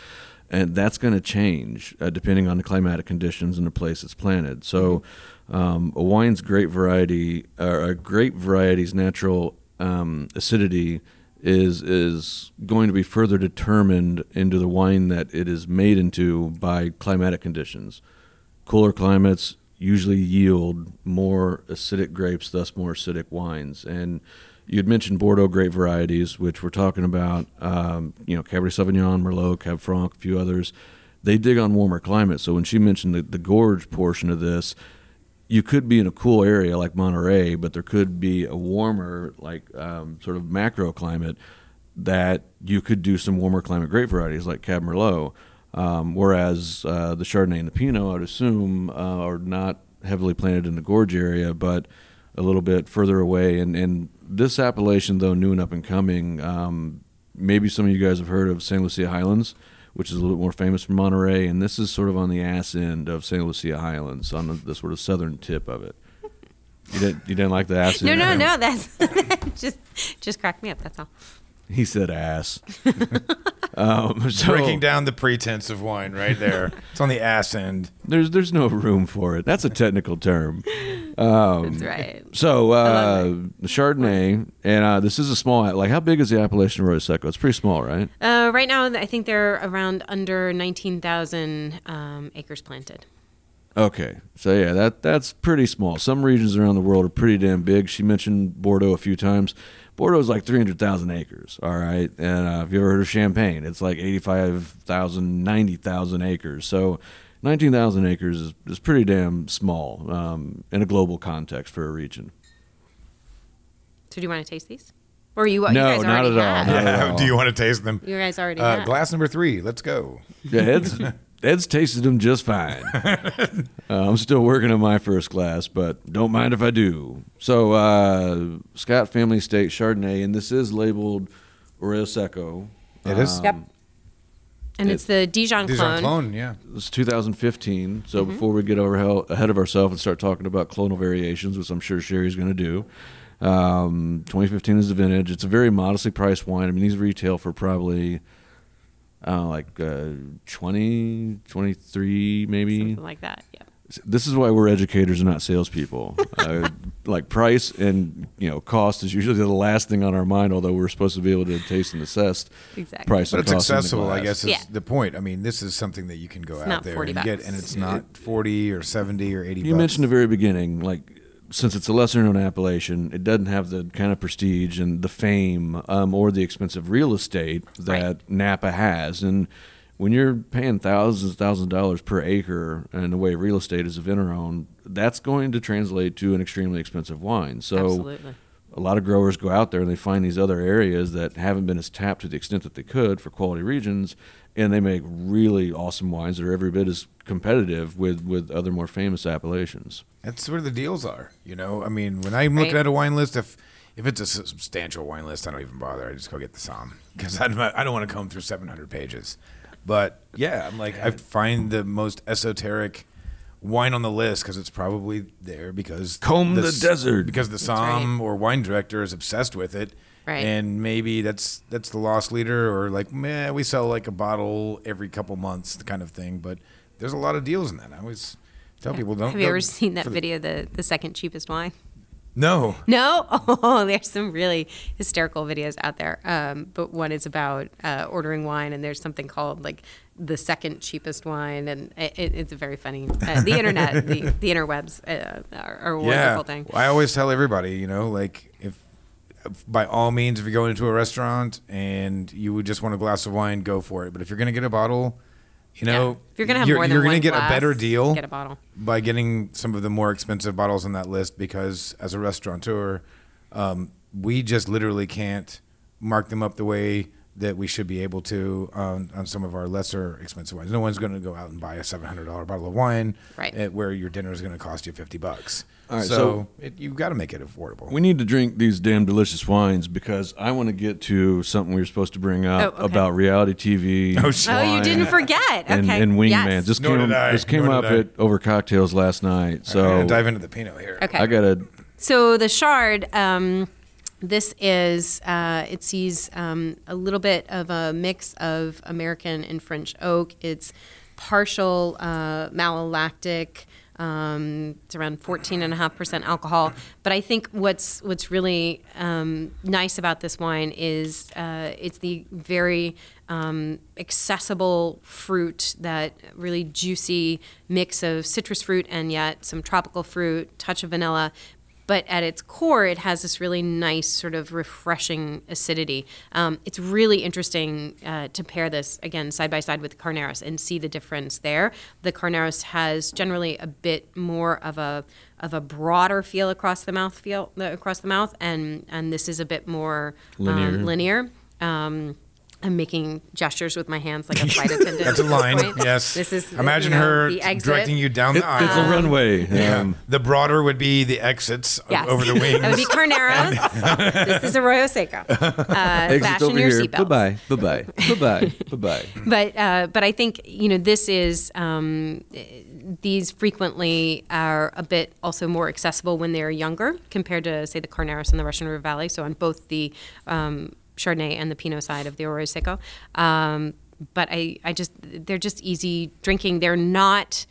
And that's going to change uh, depending on the climatic conditions and the place it's planted. So, um, a wine's grape variety, or a grape variety's natural um, acidity is is going to be further determined into the wine that it is made into by climatic conditions. Cooler climates usually yield more acidic grapes, thus more acidic wines. And you had mentioned Bordeaux grape varieties, which we're talking about. Um, you know, Cabernet Sauvignon, Merlot, Cab Franc, a few others. They dig on warmer climates. So when she mentioned the, the gorge portion of this, you could be in a cool area like Monterey, but there could be a warmer, like um, sort of macro climate that you could do some warmer climate grape varieties like Cab Merlot. Um, whereas uh, the Chardonnay and the Pinot, I would assume, uh, are not heavily planted in the gorge area, but a little bit further away. And, and this appellation, though new and up and coming, um, maybe some of you guys have heard of Santa Lucia Highlands, which is a little bit more famous from Monterey. And this is sort of on the ass end of Santa Lucia Highlands, on the, the sort of southern tip of it. You didn't, you didn't like the ass end? No, no, no. That's just just cracked me up. That's all. He said ass. um, so Breaking down the pretense of wine right there. it's on the ass end. There's there's no room for it. That's a technical term. Um, That's right. So uh, the Chardonnay, and uh, this is a small. Like, how big is the appellation Arroyo Seco? It's pretty small, right? Uh, right now, I think they're around under 19,000 um, acres planted. Okay, so yeah, that that's pretty small. Some regions around the world are pretty damn big. She mentioned Bordeaux a few times. Bordeaux is like 300,000 acres, all right? And uh, if you ever heard of Champagne, it's like 85,000, 90,000 acres. So 19,000 acres is, is pretty damn small um, in a global context for a region. So, do you want to taste these? Or you, you No, guys not already at all. have? Not at all. Do you want to taste them? You guys already Uh, have. glass number three. Let's go. Yeah, it's Ed's tasted them just fine. uh, I'm still working on my first glass, but don't mind if I do. So, uh, Scott Family Estate Chardonnay, and this is labeled Arroyo Seco. It is? Yep. And it's the Dijon, These clone. are clone, yeah. It's 2015. So Mm-hmm. before we get over ahead of ourselves and start talking about clonal variations, which I'm sure Sherry's going to do, um, 2015 is the vintage. It's a very modestly priced wine. I mean, these retail for probably, I like uh, 20, 23 maybe. Something like that. Yeah. This is why we're educators and not salespeople. uh, like price and you know cost is usually the last thing on our mind. Although we're supposed to be able to taste and assess Exactly. price But and it's cost accessible, I guess, is Yeah. the point. I mean, this is something that you can go out there 40 and get, and it's not 40 or 70 or 80 You bucks. mentioned the very beginning, like since it's a lesser known appellation, it doesn't have the kind of prestige and the fame um, or the expensive real estate that Right. Napa has. And when you're paying thousands, thousands of dollars per acre in the way real estate is a vinner owned, that's going to translate to an extremely expensive wine. So Absolutely. A lot of growers go out there and they find these other areas that haven't been as tapped to the extent that they could for quality regions, and they make really awesome wines that are every bit as competitive with, with other more famous appellations. That's where the deals are. You know, I mean, when I'm looking Right. at a wine list, if if it's a substantial wine list, I don't even bother. I just go get the Somme because I don't, I don't want to comb through 700 pages. But yeah, I'm like, I find the most esoteric wine on the list because it's probably there because Comb the s- desert. because the Somme or wine director is obsessed with it. Right. And maybe that's that's the loss leader, or like, man, we sell like a bottle every couple months, the kind of thing. But there's a lot of deals in that. I always tell people don't. Have you go ever seen that the- video, the the second cheapest wine? No. No, oh, there's some really hysterical videos out there. Um, but one is about uh, ordering wine, and there's something called like the second cheapest wine, and it, it, it's very funny. Uh, the internet, the, the interwebs uh, are, are a wonderful thing. I always tell everybody, you know, like if, by all means, if you're going into a restaurant and you would just want a glass of wine, go for it. But if you're gonna get a bottle, you know, Yeah. if you're gonna have you're, more than you're gonna get glass, a better deal get a bottle. by getting some of the more expensive bottles on that list because as a restaurateur, um, we just literally can't mark them up the way that we should be able to on, on some of our lesser expensive wines. No one's going to go out and buy a seven hundred dollar bottle of wine, Right. at where your dinner is going to cost you fifty bucks. All right, so so- it, you've got to make it affordable. We need to drink these damn delicious wines because I want to get to something we were supposed to bring up Oh, okay. about reality TV. Oh, shit. Oh, you didn't forget. And, okay. and Wingman. Yes. This Nor came, did I. this came Nor up did I. at over cocktails last night. I'm So going to dive into the Pinot here. Okay. I got to So the Chard, um, this is uh, it sees um, a little bit of a mix of American and French oak. It's partial uh, malolactic. Um, it's around 14.5% alcohol. But I think what's what's really um, nice about this wine is uh, it's the very um, accessible fruit, that really juicy mix of citrus fruit and yet some tropical fruit, touch of vanilla. But at its core, it has this really nice, sort of refreshing acidity. Um, it's really interesting uh, to pair this again side by side with Carneros and see the difference there. The Carneros has generally a bit more of a of a broader feel across the mouth feel across the mouth, and and this is a bit more Linear. Um, linear. Um, I'm making gestures with my hands like a flight attendant. That's a at this line. point. Yes. This is Imagine you know, her the directing you down the aisle. it's a runway. Yeah. Um, the broader would be the exits Yes. over the wings. That would be Carneros. this is Arroyo Seco. Uh, exit fashion over your here. seatbelts. Bye bye. Bye bye. Bye bye. Bye bye. But uh, but I think you know this is um, these frequently are a bit also more accessible when they're younger compared to say the Carneros and the Russian River Valley. So on both the um, Chardonnay and the Pinot side of the Arroyo Seco. Um, but I, I just they're just easy drinking. They're not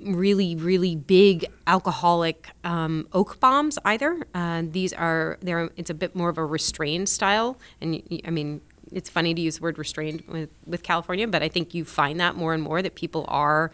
really really big alcoholic um, oak bombs either. Uh, these are they're it's a bit more of a restrained style, and I mean it's funny to use the word restrained with, with California, but I think you find that more and more that people are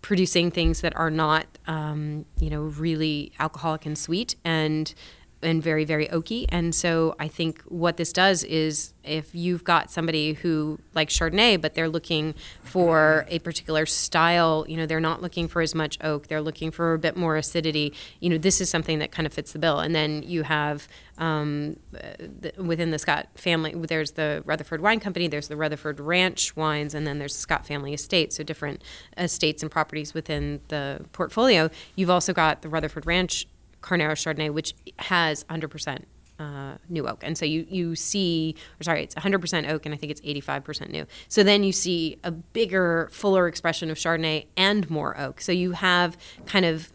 producing things that are not um, you know really alcoholic and sweet and and very very oaky and so i think what this does is if you've got somebody who likes chardonnay but they're looking for a particular style you know they're not looking for as much oak they're looking for a bit more acidity you know this is something that kind of fits the bill and then you have um, the, within the Scott family, there's the Rutherford Wine Company, there's the Rutherford Ranch wines, and then there's the Scott Family Estate. So different estates and properties within the portfolio. You've also got the Rutherford Ranch Carneros Chardonnay, which has 100% uh, new oak. And so you, you see, or sorry, it's 100% oak, and I think it's 85% new. So then you see a bigger, fuller expression of Chardonnay and more oak. So you have kind of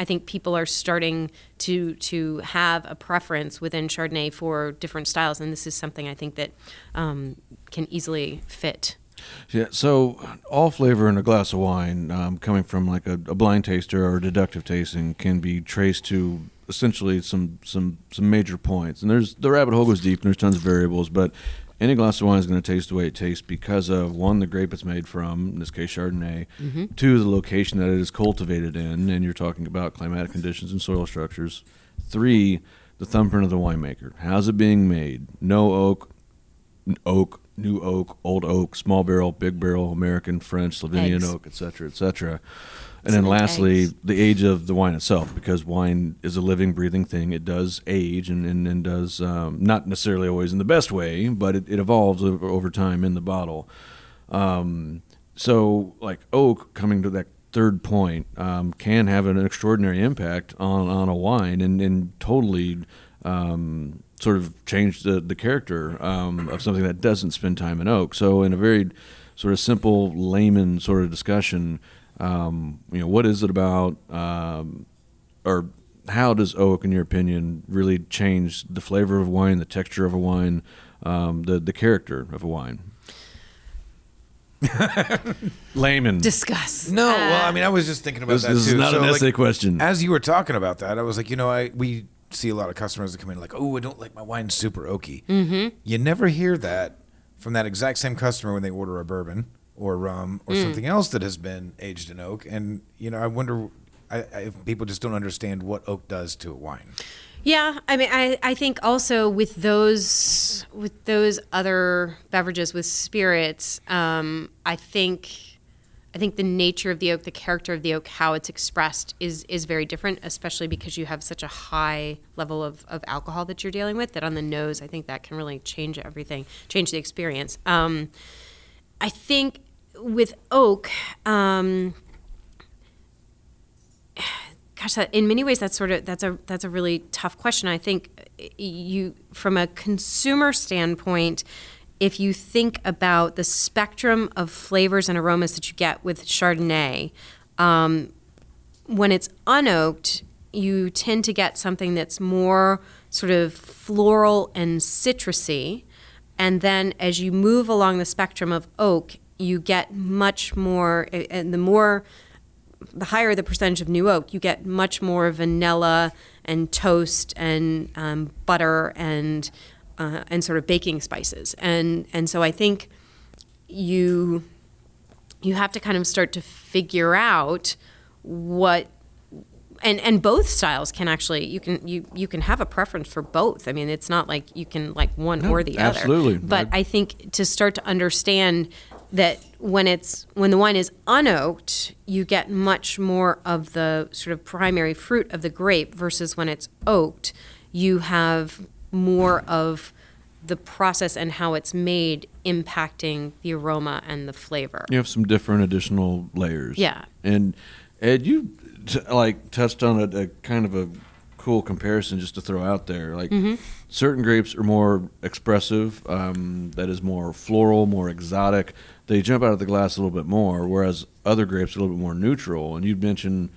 I think people are starting to to have a preference within Chardonnay for different styles, and this is something I think that um, can easily fit. Yeah, so all flavor in a glass of wine, um, coming from like a, a blind taster or deductive tasting, can be traced to essentially some some some major points. And there's the rabbit hole goes deep, and there's tons of variables, but any glass of wine is going to taste the way it tastes because of one, the grape it's made from, in this case Chardonnay, mm-hmm. two, the location that it is cultivated in, and you're talking about climatic conditions and soil structures. Three, the thumbprint of the winemaker. How's it being made? No oak, oak, new oak, old oak, small barrel, big barrel, American, French, Slovenian Eggs. oak, etc., etc. And then lastly, eggs. the age of the wine itself, because wine is a living, breathing thing. It does age and, and, and does um, not necessarily always in the best way, but it, it evolves over, over, time in the bottle. Um, so, like oak, coming to that third point, um, can have an extraordinary impact on, on a wine and, and totally um, sort of change the, the character um, of something that doesn't spend time in oak. So, in a very sort of simple layman sort of discussion, um, you know, what is it about, um, or how does oak, in your opinion, really change the flavor of wine, the texture of a wine, um, the the character of a wine? Layman. Discuss. No, well, I mean, I was just thinking about this, that this too. is not so, an essay like, question. As you were talking about that, I was like, you know, I we see a lot of customers that come in like, oh, I don't like my wine super oaky. Mm-hmm. You never hear that from that exact same customer when they order a bourbon or rum or mm. something else that has been aged in oak. And you know, I wonder I, I, if people just don't understand what oak does to a wine. Yeah, I mean, I, I think also with those with those other beverages with spirits, um, I think I think the nature of the oak, the character of the oak, how it's expressed is is very different, especially because you have such a high level of, of alcohol that you're dealing with. That on the nose, I think that can really change everything, change the experience. Um, I think with oak, um, gosh, that, in many ways, that's sort of that's a that's a really tough question. I think you, from a consumer standpoint, if you think about the spectrum of flavors and aromas that you get with Chardonnay, um, when it's unoaked, you tend to get something that's more sort of floral and citrusy. And then as you move along the spectrum of oak, you get much more, and the more, the higher the percentage of new oak, you get much more vanilla and toast and um, butter and uh, and sort of baking spices. And and so I think you you have to kind of start to figure out what and and both styles can actually you can you you can have a preference for both. I mean, it's not like you can like one no, or the absolutely. other. But I think to start to understand that when it's when the wine is unoaked, you get much more of the sort of primary fruit of the grape versus when it's oaked, you have more of the process and how it's made impacting the aroma and the flavor. You have some different additional layers. Yeah. And Ed, you t- like touched on a, a, kind of a cool comparison just to throw out there. Like mm-hmm. certain grapes are more expressive, um, that is more floral, more exotic they jump out of the glass a little bit more, whereas other grapes are a little bit more neutral. And you'd mentioned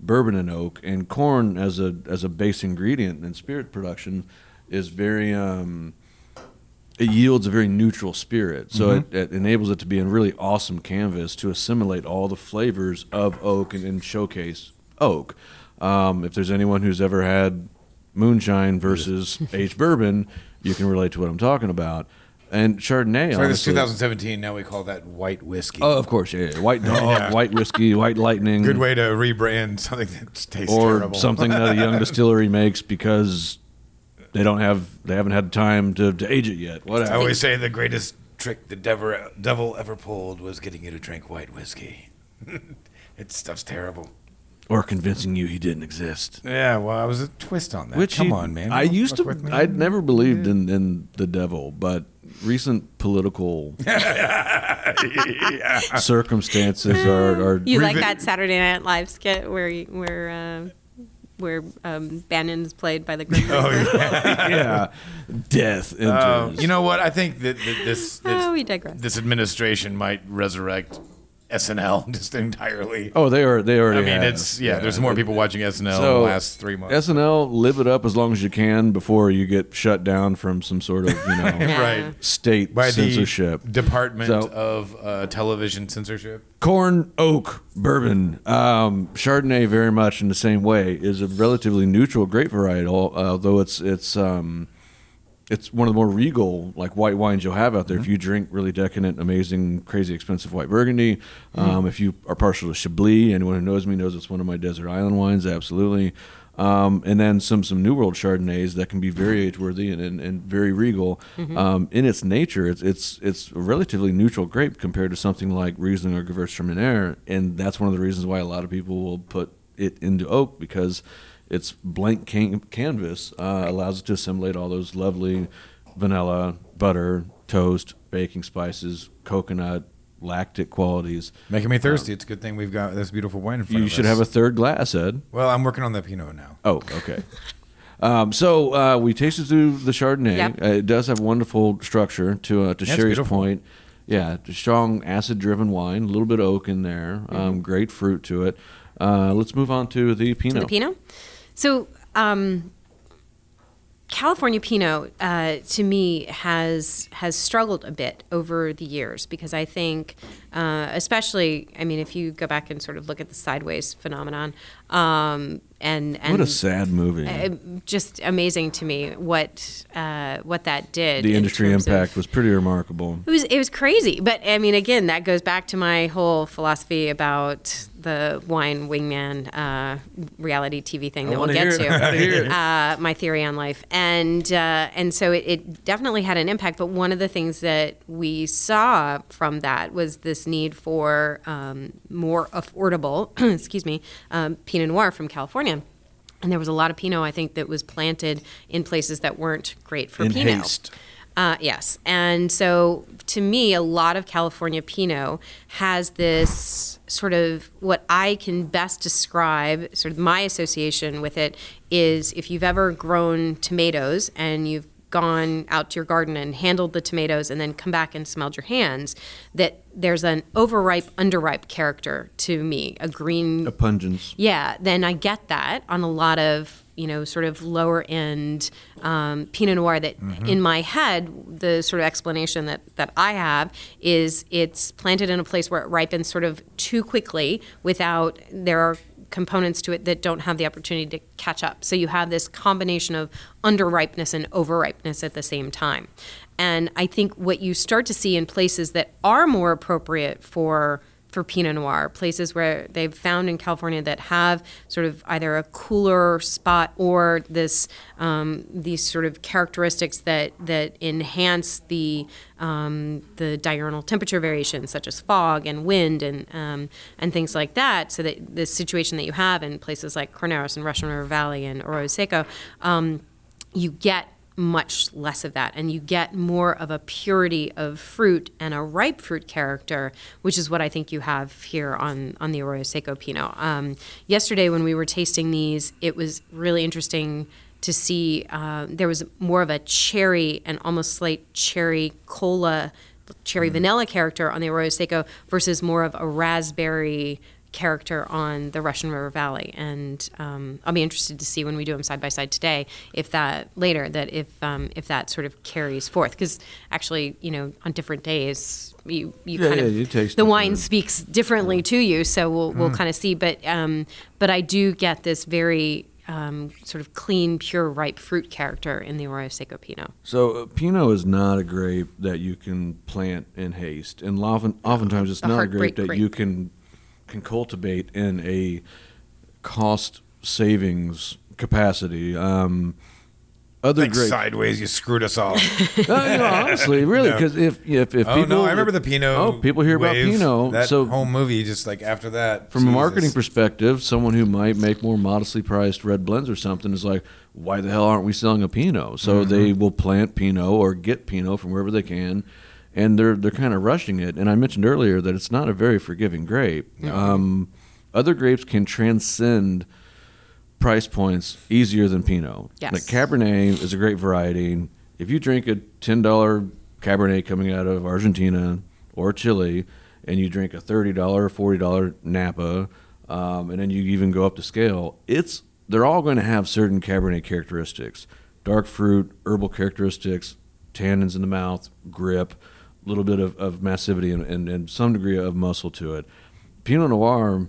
bourbon and oak, and corn as a as a base ingredient in spirit production is very um, it yields a very neutral spirit. So mm-hmm. it, it, enables it to be a really awesome canvas to assimilate all the flavors of oak and, and showcase oak. Um, if there's anyone who's ever had moonshine versus aged bourbon, you can relate to what I'm talking about and Chardonnay. Sorry, this is 2017. Now we call that white whiskey. Oh, of course, yeah, yeah. white dog, yeah. white whiskey, white lightning. Good way to rebrand something that tastes or terrible. something that a young distillery makes because they don't have they haven't had time to, to age it yet. What I always say the greatest trick the devil, devil ever pulled was getting you to drink white whiskey. it stuff's terrible. Or convincing you he didn't exist. Yeah, well, I was a twist on that. Which Come he- on, man. I used to. I'd never believed in, in the devil, but recent political circumstances are, are You like that Saturday Night Live skit where you- where uh, where um, Bannon is played by the Grim Oh, yeah. yeah, death enters. Um, you know what? I think that, that this, this Oh, we digress. this administration might resurrect SNL just entirely. oh, they are. They already. I mean, have. it's yeah. There's more people watching SNL in the last three months. SNL, live it up as long as you can before you get shut down from some sort of you know right state by censorship. the Department So- of uh, Television Censorship. Corn oak bourbon, um, Chardonnay, very much in the same way, is a relatively neutral grape varietal, although it's it's um, it's one of the more regal like white wines you'll have out there. If you drink really decadent, amazing, crazy expensive white Burgundy, um, if you are partial to Chablis, anyone who knows me knows it's one of my desert island wines, absolutely. Um, and then some some New World Chardonnays that can be very age worthy and, and, and very regal. Um, in its nature, it's it's it's a relatively neutral grape compared to something like Riesling or Gewürztraminer, and that's one of the reasons why a lot of people will put it into oak because its blank can- canvas uh, allows it to assimilate all those lovely vanilla, butter, toast, baking spices, coconut, lactic qualities. Making me thirsty. it's a good thing we've got this beautiful wine in front You of should have a third glass, Ed. Well, I'm working on the Pinot now. Oh, okay. Um, so uh, we tasted through the Chardonnay. Yep. Uh, it does have wonderful structure. To uh, to Yeah, Sherry's point, yeah, strong acid-driven wine. A little bit of oak in there. Mm-hmm. Um, great fruit to it. Uh, let's move on to the Pinot. to the Pinot. So, um, California Pinot, uh, to me, has has struggled a bit over the years because I think, uh, especially, I mean, if you go back and sort of look at the sideways phenomenon, um, and and What a sad movie. uh, just amazing to me what uh, what that did. the in industry of- impact was pretty remarkable. it was it was crazy, but I mean, again, that goes back to my whole philosophy about the wine wingman uh, reality TV thing that we'll get to. I gotta hear it. Uh, my theory on life, and uh, and so it, it definitely had an impact. But one of the things that we saw from that was this need for um, more affordable, excuse me, um, Pinot Noir from California. And there was a lot of Pinot, I think, that was planted in places that weren't great for In Pinot. haste. Uh, yes. And so to me, a lot of California Pinot has this sort of what I can best describe, sort of my association with it is if you've ever grown tomatoes and you've gone out to your garden and handled the tomatoes and then come back and smelled your hands, that there's an overripe, underripe character to me, a green A pungence. yeah, then I get that on a lot of you know sort of lower end um, Pinot Noir. That in my head, the sort of explanation that that I have is it's planted in a place where it ripens sort of too quickly without there are components to it that don't have the opportunity to catch up. So you have this combination of underripeness and overripeness at the same time. And I think what you start to see in places that are more appropriate for for Pinot Noir, places where they've found in California that have sort of either a cooler spot or this um, these sort of characteristics that that enhance the um, the diurnal temperature variations, such as fog and wind and um, and things like that. So that the situation that you have in places like Carneros and Russian River Valley and Arroyo Seco, um, you get much less of that and you get more of a purity of fruit and a ripe fruit character which is what i think you have here on on the arroyo seco pinot. Um, yesterday when we were tasting these it was really interesting to see uh, there was more of a cherry and almost slight cherry cola cherry vanilla character on the arroyo seco versus more of a raspberry character on the Russian River Valley, and um, I'll be interested to see when we do them side by side today if that later that if um, if that sort of carries forth because actually you know on different days you you Yeah, kind yeah, of the different. wine speaks differently to you, so we'll Mm. we'll kind of see, but um, but I do get this very um, sort of clean, pure, ripe fruit character in the Arroyo Seco Pinot. So uh, Pinot is not a grape that you can plant in haste, and often, oftentimes it's A not a grape that grape. you can can cultivate in a cost savings capacity. Um, Other Think great. sideways, you screwed us all. No, honestly, really, No. because if if if oh people, no, I remember the Pinot. Oh, people hear wave, about Pinot. That so whole movie, just like after that, from a marketing perspective, someone who might make more modestly priced red blends or something is like, why the hell aren't we selling a Pinot? So Mm-hmm. they will plant Pinot or get Pinot from wherever they can, and they're they're kind of rushing it. And I mentioned earlier that it's not a very forgiving grape. Um, other grapes can transcend price points easier than Pinot. Yes. Like Cabernet is a great variety. If you drink a ten dollar Cabernet coming out of Argentina or Chile, and you drink a thirty dollar, forty dollar Napa, um, and then you even go up to scale, it's they're all going to have certain Cabernet characteristics: dark fruit, herbal characteristics, tannins in the mouth, grip, little bit of, of massivity, and, and, and some degree of muscle to it. Pinot Noir,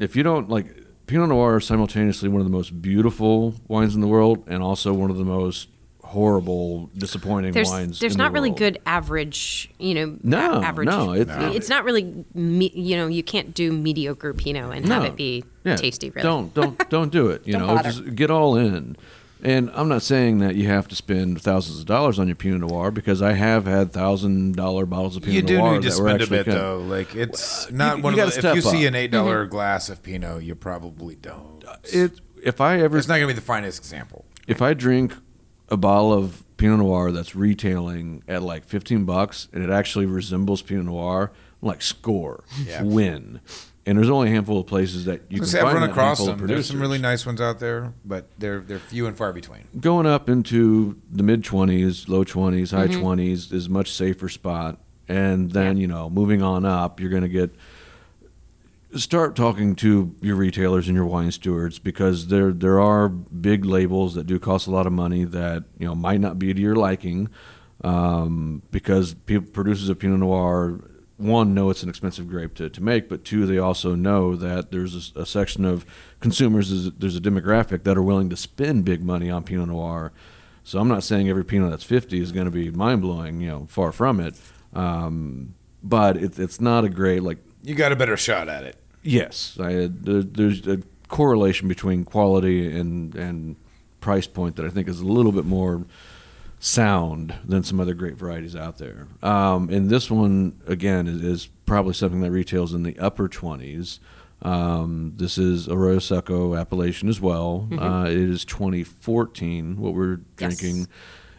if you don't like Pinot Noir is simultaneously one of the most beautiful wines in the world and also one of the most horrible, disappointing There's wines. there's in not the really world. good average, you know. No, average. no, it's- it's not really. Me, you know, you can't do mediocre Pinot and have No. it be Yeah, tasty. Really, Don't don't don't do it. You Don't know, bother. just get all in. And I'm not saying that you have to spend thousands of dollars on your Pinot Noir because I have had thousand dollar bottles of Pinot You do Noir need to spend a bit kind of- though. Like it's not you one gotta of the. If you step see an eight dollar mm-hmm. glass of Pinot, you probably don't. Uh, it, if I ever It's not going to be the finest example. if I drink a bottle of Pinot Noir that's retailing at like 15 bucks and it actually resembles Pinot Noir, I'm like score, Yeah. win. And there's only a handful of places that you can Because I've find run across them. There's some really nice ones out there, but they're they're few and far between. Going up into the mid 20s, low 20s, high Mm-hmm. 20s is a much safer spot. And then, you know, moving on up, you're going to get start talking to your retailers and your wine stewards because there there are big labels that do cost a lot of money that you know might not be to your liking um, because people, producers of Pinot Noir one know it's an expensive grape to, to make, but two they also know that there's a, a section of consumers there's a, there's a demographic that are willing to spend big money on Pinot Noir. So I'm not saying every Pinot that's 50 is going to be mind blowing, you know, far from it. Um, but it, it's not a great like You got a better shot at it. Yes, I, there, there's a correlation between quality and and price point that I think is a little bit more sound than some other great varieties out there. Um, and this one again is, is probably something that retails in the upper twenties. Um, this is Arroyo Seco appellation as well. Uh, it is 2014 what we're Yes. drinking.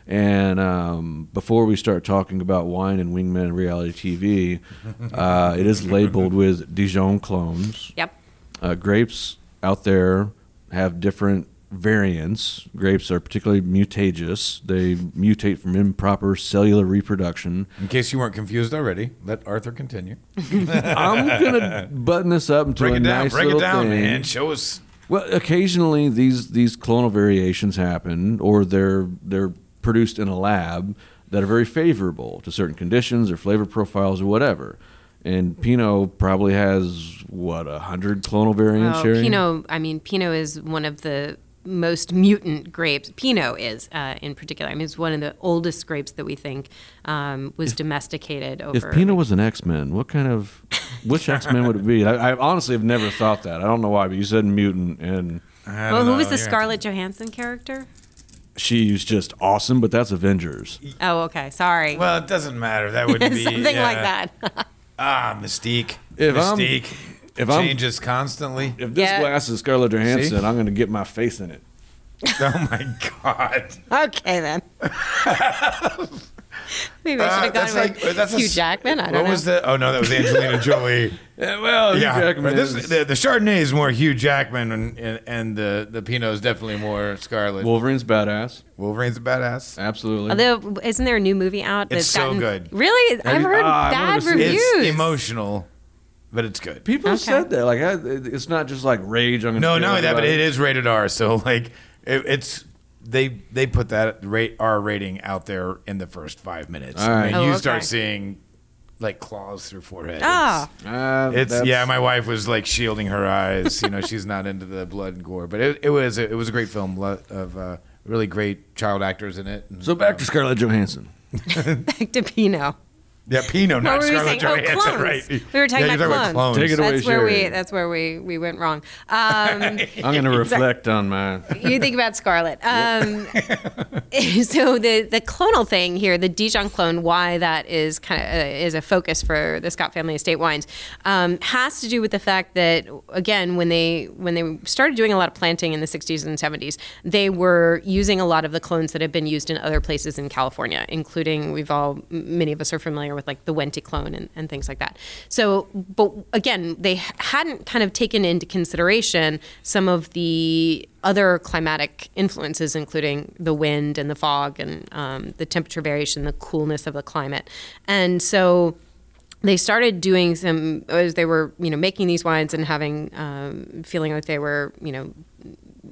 And um, before we start talking about wine and wingmen and reality TV, uh, it is labeled with Dijon clones. Yep. Uh, grapes out there have different variants. Grapes are particularly mutageous. They mutate from improper cellular reproduction. In case you weren't confused already, let Arthur continue. I'm gonna button this up into Break a it down. nice break it down, thing. man. Show us. Well, occasionally these these clonal variations happen, or they're they're produced in a lab that are very favorable to certain conditions or flavor profiles or whatever. And Pinot probably has what a hundred clonal variants. Oh, Sherry? Pinot. I mean, Pinot is one of the most mutant grapes. Pinot is, uh, in particular. I mean, it's one of the oldest grapes that we think um, was domesticated over. If Pinot was an X Men, what kind of which X Men would it be? I, I honestly have never thought that. I don't know why, but you said mutant, and well, don't who was the yeah. Scarlett Johansson character? she's just awesome. But that's Avengers. Oh, okay. Sorry. Well, it doesn't matter. That would be Something like that. Ah, Mystique. If I'm- Mystique. if I'm- changes constantly. If this Yeah. glass is Scarlett Johansson, See? I'm going to get my face in it. oh my god. okay, then. Maybe I should Uh, have that's gone like with that's a Hugh s- Jackman. I what don't know. was the? Oh no, that was Angelina Jolie. Yeah, well, Hugh yeah, Jackman but this, is- the, the Chardonnay is more Hugh Jackman, and, and, and the the Pinot is definitely more Scarlet. Wolverine's badass. Wolverine's a badass. Absolutely. Although, isn't there a new movie out It's that's so gotten good. Really, I've you- heard Ah, I've bad never seen it. reviews. It's emotional, but it's good. People Okay. said that. Like, I- it's not just like rage. I'm gonna No, kill not only that, but everybody. it is rated R. So like, it, it's they they put that rate R rating out there in the first five minutes. All right. And Oh, you okay. start seeing like claws through forehead. Ah, Uh, It's that's- yeah, my wife was like shielding her eyes. You know, she's not into the blood and gore, but it, it was it was a great film lo- of uh, really great child actors in it. And, So back to um, Scarlett Johansson. back to Pinot. Yeah, Pinot, not What were we Scarlett saying? Oh, clones. right? We were talking Yeah, you're about clones. Take it away, That's where we. That's where we we went wrong. Um, I'm going to reflect on my. you think about Scarlet. Um, so the the clonal thing here, the Dijon clone, why that is kind of uh, is a focus for the Scott family estate wines, um, has to do with the fact that again, when they when they started doing a lot of planting in the 60s and 70s, they were using a lot of the clones that have been used in other places in California, including we've all many of us are familiar with like the Wente clone and, and things like that. So, but again, they hadn't kind of taken into consideration some of the other climatic influences, including the wind and the fog and um, the temperature variation, the coolness of the climate. And so they started doing some, as they were, you know, making these wines and having, um, feeling like they were, you know,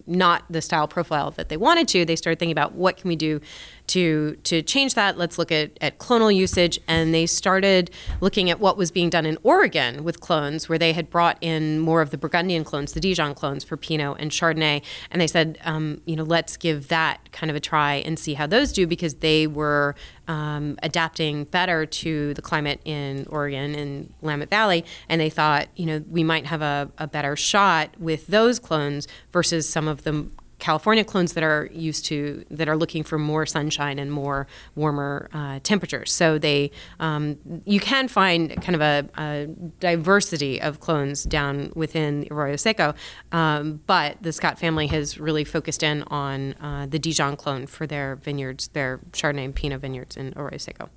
not the style profile that they wanted to, they started thinking about what can we do to to change that. Let's look at, at clonal usage, and they started looking at what was being done in Oregon with clones, where they had brought in more of the Burgundian clones, the Dijon clones for Pinot and Chardonnay, and they said, um, you know, let's give that kind of a try and see how those do because they were um, adapting better to the climate in Oregon and Willamette Valley, and they thought, you know, we might have a, a better shot with those clones versus some of the California clones that are used to that are looking for more sunshine and more warmer uh, temperatures. So they um, you can find kind of a, a diversity of clones down within Arroyo Seco, um, but the Scott family has really focused in on uh, the Dijon clone for their vineyards, their Chardonnay and Pinot vineyards in Arroyo Seco.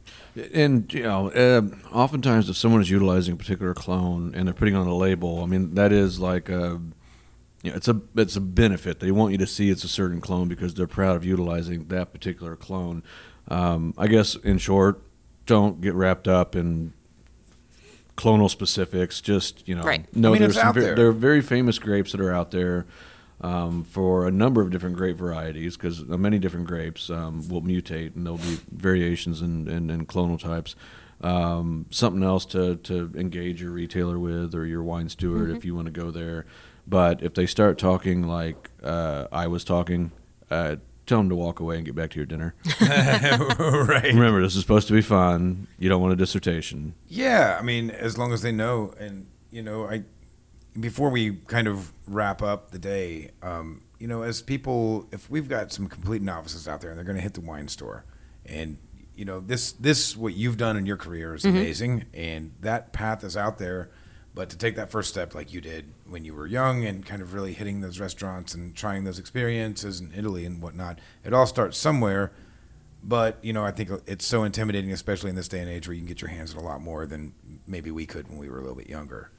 And you know, uh, oftentimes if someone is utilizing a particular clone and they're putting on a label, I mean that is like a, you know, it's a it's a benefit. They want you to see it's a certain clone because they're proud of utilizing that particular clone. Um, I guess in short, don't get wrapped up in clonal specifics. Just you know, Right. know I mean, there's some out ver- there. there are very famous grapes that are out there. Um, for a number of different grape varieties, because many different grapes um, will mutate and there'll be variations in, in, in clonal types. Um, something else to, to engage your retailer with or your wine steward Mm-hmm. if you want to go there. But if they start talking like uh, I was talking, uh, tell them to walk away and get back to your dinner. right. Remember, this is supposed to be fun. You don't want a dissertation. Yeah, I mean, as long as they know, and you know, I before we kind of wrap up the day, um, you know, as people, if we've got some complete novices out there and they're going to hit the wine store, and you know, this this what you've done in your career is amazing, and that path is out there. But to take that first step, like you did when you were young, and kind of really hitting those restaurants and trying those experiences in Italy and whatnot, it all starts somewhere. But you know, I think it's so intimidating, especially in this day and age, where you can get your hands on a lot more than maybe we could when we were a little bit younger.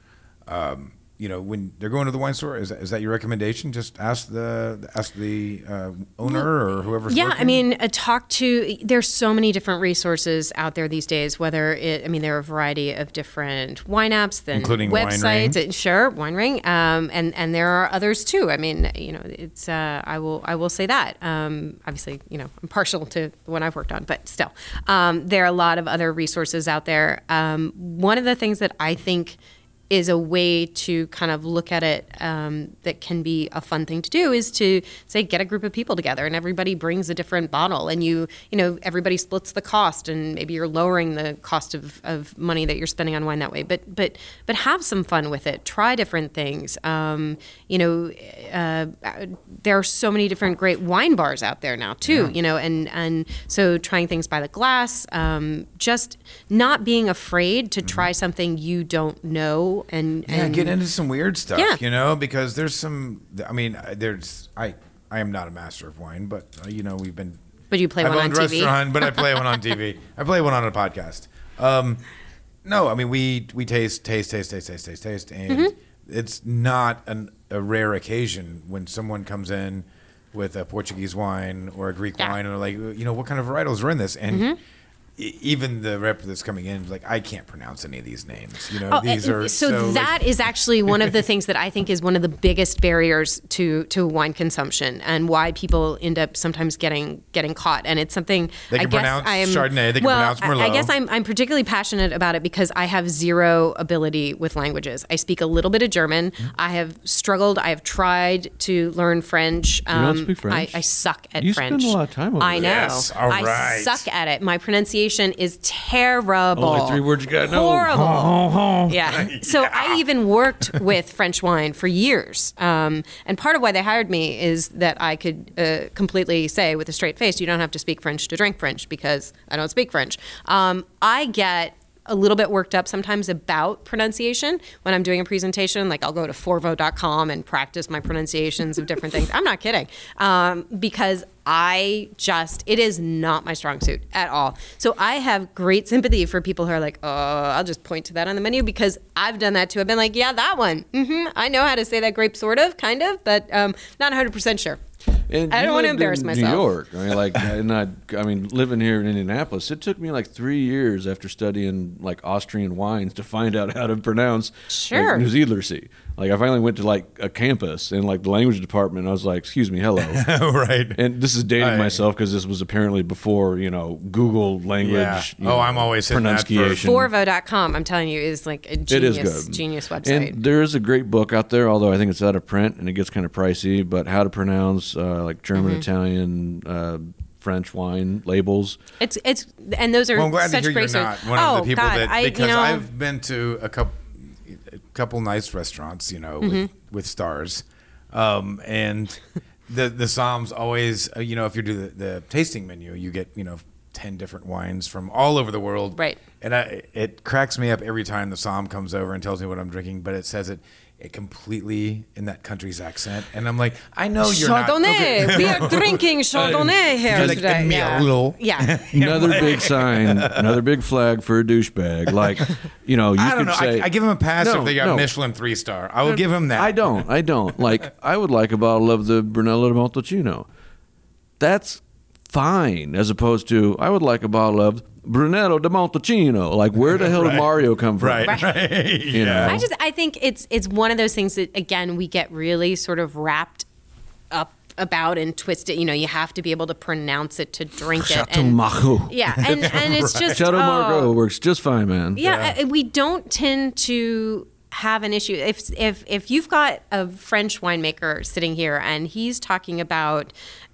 Um, you know, when they're going to the wine store, is that, is that your recommendation? Just ask the ask the uh, owner or whoever's. Yeah, I mean, uh, talk to. There's so many different resources out there these days. Whether it, I mean, there are a variety of different wine apps, then Including websites. WineRing. uh, Sure, Wine Ring, um, and and there are others too. I mean, you know, it's. Uh, I will I will say that. Um, obviously, you know, I'm partial to the one I've worked on, but still, um, there are a lot of other resources out there. Um, one of the things that I think is a way to kind of look at it um, that can be a fun thing to do is to say get a group of people together and everybody brings a different bottle and you you know everybody splits the cost and maybe you're lowering the cost of, of money that you're spending on wine that way. But but but have some fun with it. Try different things. Um, you know uh, there are so many different great wine bars out there now too you know and and so trying things by the glass um, just not being afraid to try something you don't know and, yeah, get into some weird stuff. Yeah. You know, because there's some. I mean, there's I I am not a master of wine, but uh, you know, we've been but you play I've one on TV. restaurant, but I play one on TV. I play one on a podcast. Um, no, I mean we we taste taste taste taste taste taste taste, and Mm-hmm. it's not an, a rare occasion when someone comes in with a Portuguese wine or a Greek Yeah. wine, and they're like, you know, what kind of varietals are in this, and. Mm-hmm. Even the rep that's coming in, like I can't pronounce any of these names. You know, Oh, these are so, so like- that is actually one of the things that I think is one of the biggest barriers to to wine consumption and why people end up sometimes getting getting caught. And it's something They I can guess pronounce I am Chardonnay, they can well, pronounce I- I, guess I'm I'm particularly passionate about it because I have zero ability with languages. I speak a little bit of German. Mm-hmm. I have struggled. I have tried to learn French. Um, don't speak French? I, I suck at You French. spend a lot of time over I know. there. Yes, all I right. suck at it. My pronunciation pronunciation is terrible. Only three words you gotta know. Horrible. Yeah. So I even worked with French wine for years. Um, and part of why they hired me is that I could uh, completely say with a straight face, you don't have to speak French to drink French because I don't speak French. Um, I get a little bit worked up sometimes about pronunciation when I'm doing a presentation. Like I'll go to forvo.com and practice my pronunciations of different things. I'm not kidding. Um, because I just, it is not my strong suit at all. So I have great sympathy for people who are like, oh, I'll just point to that on the menu because I've done that too. I've been like, yeah, that one. Mm-hmm. I know how to say that grape, sort of, kind of, but um, not 100% sure. And I don't wanna embarrass in myself. New York, I mean, like, and I, I mean, living here in Indianapolis, it took me like three years after studying like Austrian wines to find out how to pronounce Sure. like, New Zealandsy. Like, I finally went to like a campus in like the language department. I was like, "Excuse me, hello." right. And this is dating I- myself because this was apparently before you know Google language. Yeah. you Oh, know, I'm always hitting that for- pronunciation. Forvo.com, I'm telling you, is like a It is genius, good. genius website. And there is a great book out there, although I think it's out of print and it gets kind of pricey. But how to pronounce uh, like German, Mm-hmm. Italian, uh, French wine labels. It's it's and those are Well, I'm glad to hear great you're not stories. one oh of the people God, that I, because you know, I've been to a couple a couple nice restaurants, you know, with, Mm-hmm. with stars, um, and the the Somms always, uh, you know, if you do the, the tasting menu, you get you know ten different wines from all over the world, Right. And I, it cracks me up every time the Somm comes over and tells me what I'm drinking, but it says it. It completely in that country's accent, and I'm like, I know you're not. Chardonnay. okay. we are drinking Chardonnay here You're like, today. "Me a little." Yeah. Another big sign, another big flag for a douchebag. Like, you know, you I don't could know. say. I, I give him a pass No, if they got no. Michelin three star. I will give him that. I don't. I don't. Like, I would like a bottle of the Brunello de Montalcino. That's fine, as opposed to, I would like a bottle of Brunello di Montalcino. Like, where the hell did Mario come from? Right, right. You know? I just I think it's it's one of those things that again we get really sort of wrapped up about and twist it. You know, you have to be able to pronounce it to drink it. Chateau And, Margaux. yeah, and and it's just Chateau oh, Margaux works just fine, man. Yeah, uh, we don't tend to have an issue if if if you've got a French winemaker sitting here and he's talking about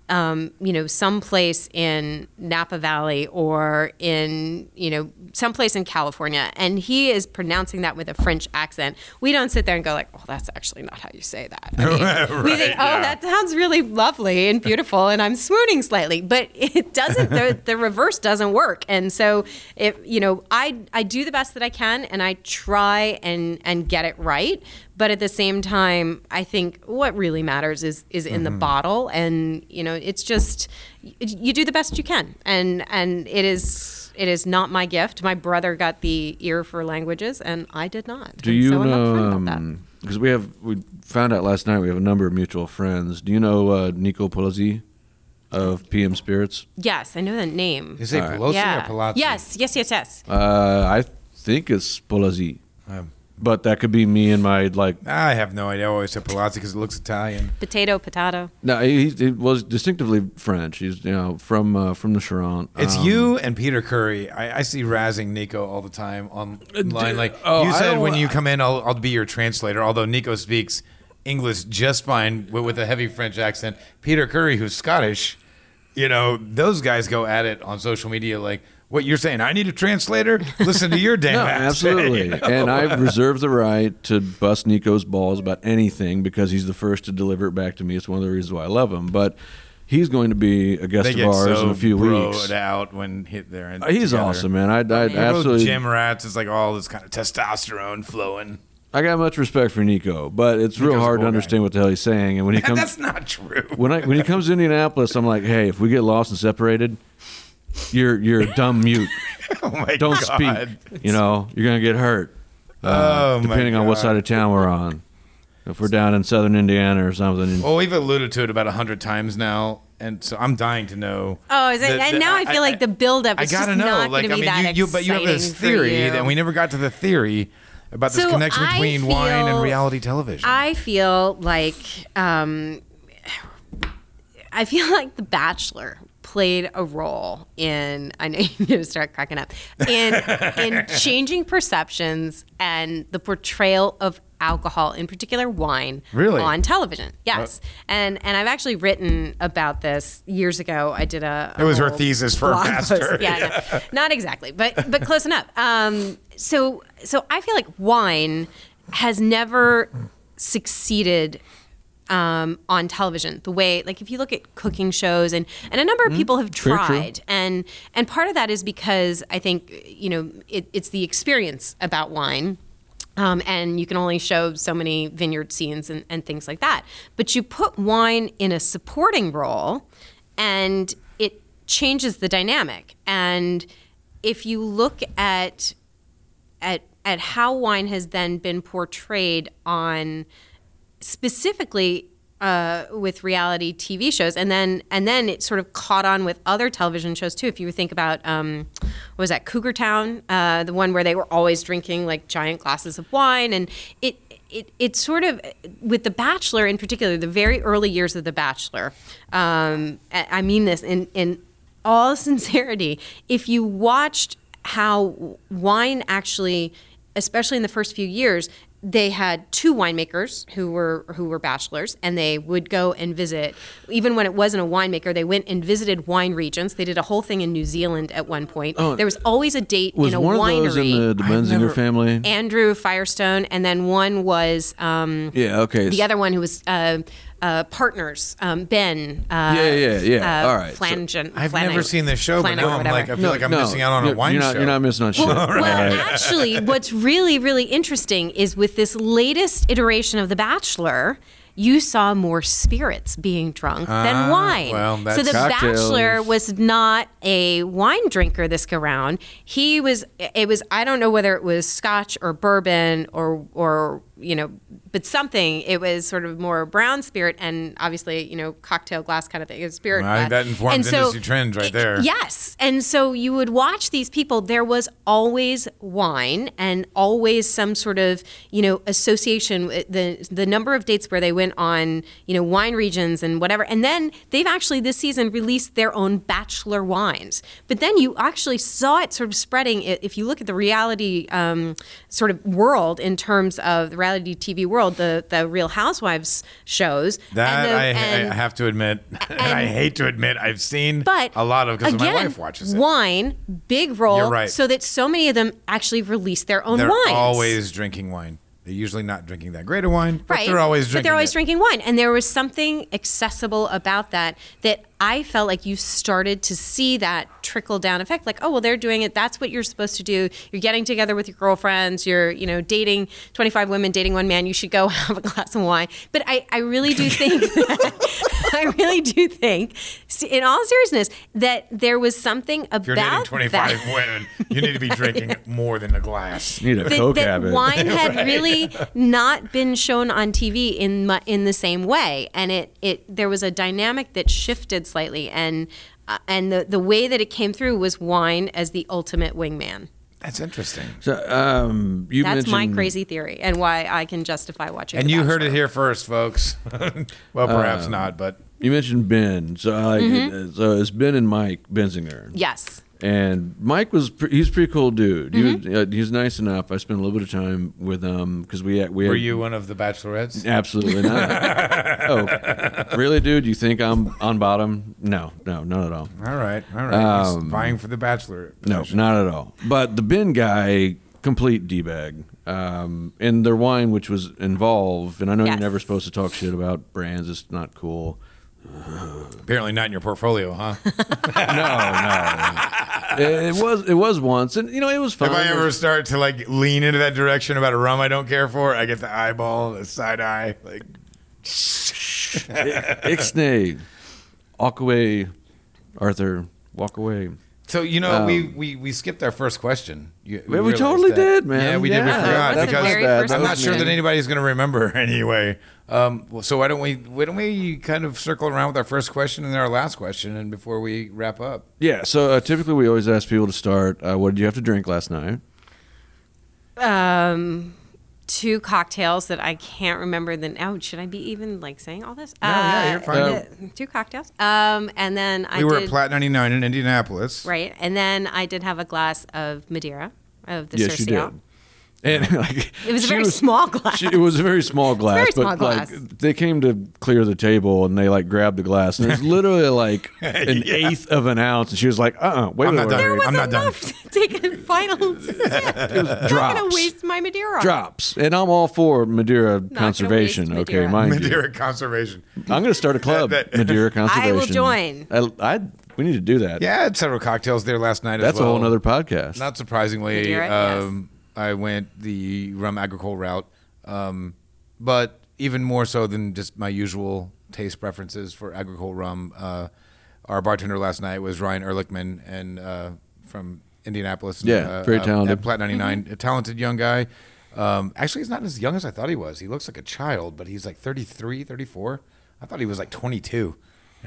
um, you know someplace in Napa Valley or in you know someplace in California. And he is pronouncing that with a French accent. We don't sit there and go like oh that's actually not how you say that. I mean, we think oh yeah. that sounds really lovely and beautiful and I'm swooning slightly. But it doesn't the, the reverse doesn't work. And so if you know I I do the best that I can and I try and and get it right but at the same time I think what really matters is is in the bottle and you know it's just you do the best you can and and it is it is not my gift my brother got the ear for languages and I did not Do you so know? upfront about. Because we have we found out last night we have a number of mutual friends. Do you know uh, Nico Polazzi of PM Spirits? yes I know the name Is it All right. Pelosi yeah or Palazzi? yes yes yes yes Uh, I think it's Polazzi, Um, but that could be me and my like. I have no idea. I always said Palazzi because it looks Italian. potato potato No, he, he was distinctively French. He's you know from uh, from the Charente. It's Um, you and Peter Curry. I, I see razzing Nico all the time online. Like oh, you said, when you come in, I'll, I'll be your translator. Although Nico speaks English just fine with, with a heavy French accent. Peter Curry, who's Scottish, you know, those guys go at it on social media like, what you're saying? I need a translator. Listen to your damn No, absolutely. And I reserve the right to bust Nico's balls about anything because he's the first to deliver it back to me. It's one of the reasons why I love him. But he's going to be a guest of ours so in a few weeks. out when hit there. And Uh, He's together. awesome, man. I, I They're both absolutely. gym rats. It's like all this kind of testosterone flowing. I got much respect for Nico, but it's real Nico's a hard to guy. understand what the hell he's saying. And when he comes, That's not true. when I when he comes to Indianapolis, I'm like, hey, if we get lost and separated, you're you're a dumb mute. oh my Don't God. speak. You know, you're gonna get hurt. uh, Oh, my depending on what side of town we're on. If we're down in southern Indiana or something. Well, we've alluded to it about a hundred times now, and so I'm dying to know. Oh, is it? the- and now I, feel like the build-up I gotta just know. not like, going I be mean, that you, you, but you have this theory you. that we never got to the theory about this So connection I between wine and reality television. I feel like um, I feel like The Bachelor played a role in I know you're gonna start cracking up in in changing perceptions and the portrayal of alcohol, in particular wine, Really? on television. Yes, and and I've actually written about this years ago. I did a. a It was her thesis for a blog master. post. Yeah, no, not exactly, but but close enough. Um, so so I feel like wine has never succeeded um, on television the way like if you look at cooking shows and and a number of people have Very true. tried and and part of that is because I think you know it, it's the experience about wine um, and you can only show so many vineyard scenes and, and things like that. But you put wine in a supporting role, and it changes the dynamic. And if you look at at at how wine has then been portrayed on specifically uh, with reality TV shows, and then and then it sort of caught on with other television shows too. If you think about um, what was that Cougar Town, uh, the one where they were always drinking like giant glasses of wine, and it. It, it sort of with the bachelor in particular the very early years of the bachelor um, I mean this in, in all sincerity if you watched how wine actually especially in the first few years they had two winemakers who were who were bachelors and they would go and visit even when it wasn't a winemaker they went and visited wine regions they did a whole thing in New Zealand at one point Oh, there was always a date Was in a one of winery those in the, the Benzinger never- family? Andrew Firestone and then one was um, yeah. Okay. the other one who was uh, uh, partners um, Ben uh, Yeah, yeah, yeah. uh, All right. So- Flangen, I've Flannery- never seen this show, but now I'm like, I feel like I'm missing out on a wine you're not, show. You're not missing on shit. Well, Right. actually, what's really, really interesting is with this latest iteration of The Bachelor, you saw more spirits being drunk than Ah, wine. well, so The Cocktails. Bachelor was not a wine drinker this go round. He was. It was. I don't know whether it was Scotch or bourbon or or you know, but something. It was sort of more brown spirit and obviously you know cocktail glass kind of thing. It was spirit. I think that informs And so- industry trends right there. Yes. And so you would watch these people, there was always wine and always some sort of, you know, association with the the number of dates where they went on, you know, wine regions and whatever. And then they've actually this season released their own bachelor wines. But then you actually saw it sort of spreading if you look at the reality um, sort of world in terms of the reality TV world, the the Real Housewives shows. That and the- I, and- I have to admit, and I hate to admit, I've seen but a lot of because my wife watches it. Wine, big role. You're right. So that so many of them actually release their own They're wines. always drinking wine. They're usually not drinking that great of wine, but right. they're always drinking. But they're always it. drinking wine, and there was something accessible about that that I felt like you started to see that trickle down effect. Like, oh well, they're doing it. That's what you're supposed to do. You're getting together with your girlfriends. You're you know dating 25 women, dating one man. You should go have a glass of wine. But I I really do think that, I really do think, in all seriousness, that there was something about If you're dating 25 that. women, you need to be drinking more than a glass. You need a that, coke that habit. wine had really not been shown on TV in in the same way, and it it there was a dynamic that shifted slightly, and uh, and the the way that it came through was wine as the ultimate wingman. That's interesting. So, um, you That's my crazy theory, and why I can justify watching. And The you heard it here first, folks. well, perhaps Um, not, but You mentioned Ben. So, I like Mm-hmm. it. so it's Ben and Mike Benzinger. Yes. And Mike was pre- he's a pretty cool dude. He Mm-hmm. was, uh, he's nice enough. I spent a little bit of time with him because we had, we had, were you one of the bachelorettes? absolutely not. oh, really, dude? You think I'm on bottom? No, no, not at all. All right, all right. He's Um, vying for the bachelor. No, not at all. But the bin guy, complete d bag. Um, and their wine, which was involved, and I know Yes. you're never supposed to talk shit about brands. It's not cool. Apparently not in your portfolio, huh? no, no. It, it was it was once, and you know it was fun. if I ever start to like lean into that direction about a rum I don't care for, I get the eyeball, the side eye. Like, Ixnay, walk away, Arthur, walk away. so you know, we, we we skipped our first question. You, Um, We totally that. did, man. Yeah, we did. We forgot That was the because very bad. first I'm not sure that anybody's going to remember anyway. Um, well, so why don't we why don't we kind of circle around with our first question and then our last question, and before we wrap up. Yeah. So uh, typically we always ask people to start. Uh, what did you have to drink last night? Um, two cocktails that I can't remember. The oh, should I be even like saying all this? No, yeah, you're fine. the- two cocktails. Um, and then I we were did at Plat 99 in Indianapolis. right, and then I did have a glass of Madeira of the yes, you did. And like It was a she very small glass. she- it was a very small glass, very but small glass. like they came to clear the table and they like grabbed the glass and it was literally like an eighth of an ounce, and she was like, "Uh, uh wait, I'm wait, not wait, done. There was I'm not done. enough to take a final sip. I'm not gonna waste my Madeira. drops." And I'm all for Madeira gonna conservation. waste Okay, Madeira. mind you. Madeira conservation. I'm going to start a club, That- Madeira conservation. I will join. I, I, we need to do that. Yeah, I had several cocktails there last night. That's as well. a whole other podcast. Not surprisingly, Madeira, um, I went the rum agricole route, um, but even more so than just my usual taste preferences for agricole rum. Uh, our bartender last night was Ryan Ehrlichman, and uh, from Indianapolis. Yeah, uh, very uh, talented. At Plat 99, a talented young guy. Um, actually, he's not as young as I thought he was. He looks like a child, but he's like 33, 34. I thought he was like 22.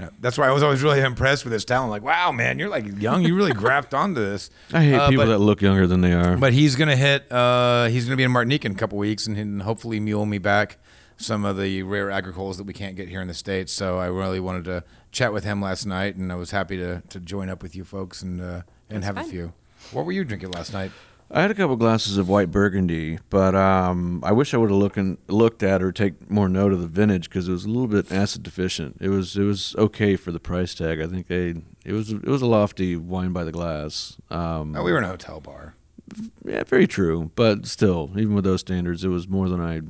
You that's why I was always really impressed with his talent. Like, wow, man, you're like young. You really grasped onto this. I hate Uh, people but- that look younger than they are. but he's gonna hit. Uh, he's gonna be in Martinique in a couple weeks, and, and hopefully mule me back some of the rare agricoles that we can't get here in the states. So I really wanted to chat with him last night, and I was happy to, to join up with you folks and uh, and That's have a few. What were you drinking last night? I had a couple glasses of white burgundy, but um, I wish I would have looking looked at or take more note of the vintage because it was a little bit acid deficient. It was it was okay for the price tag. I think they it was it was a lofty wine by the glass. Um, Oh, we were in a hotel bar. yeah, very true, but still, even with those standards, it was more than I.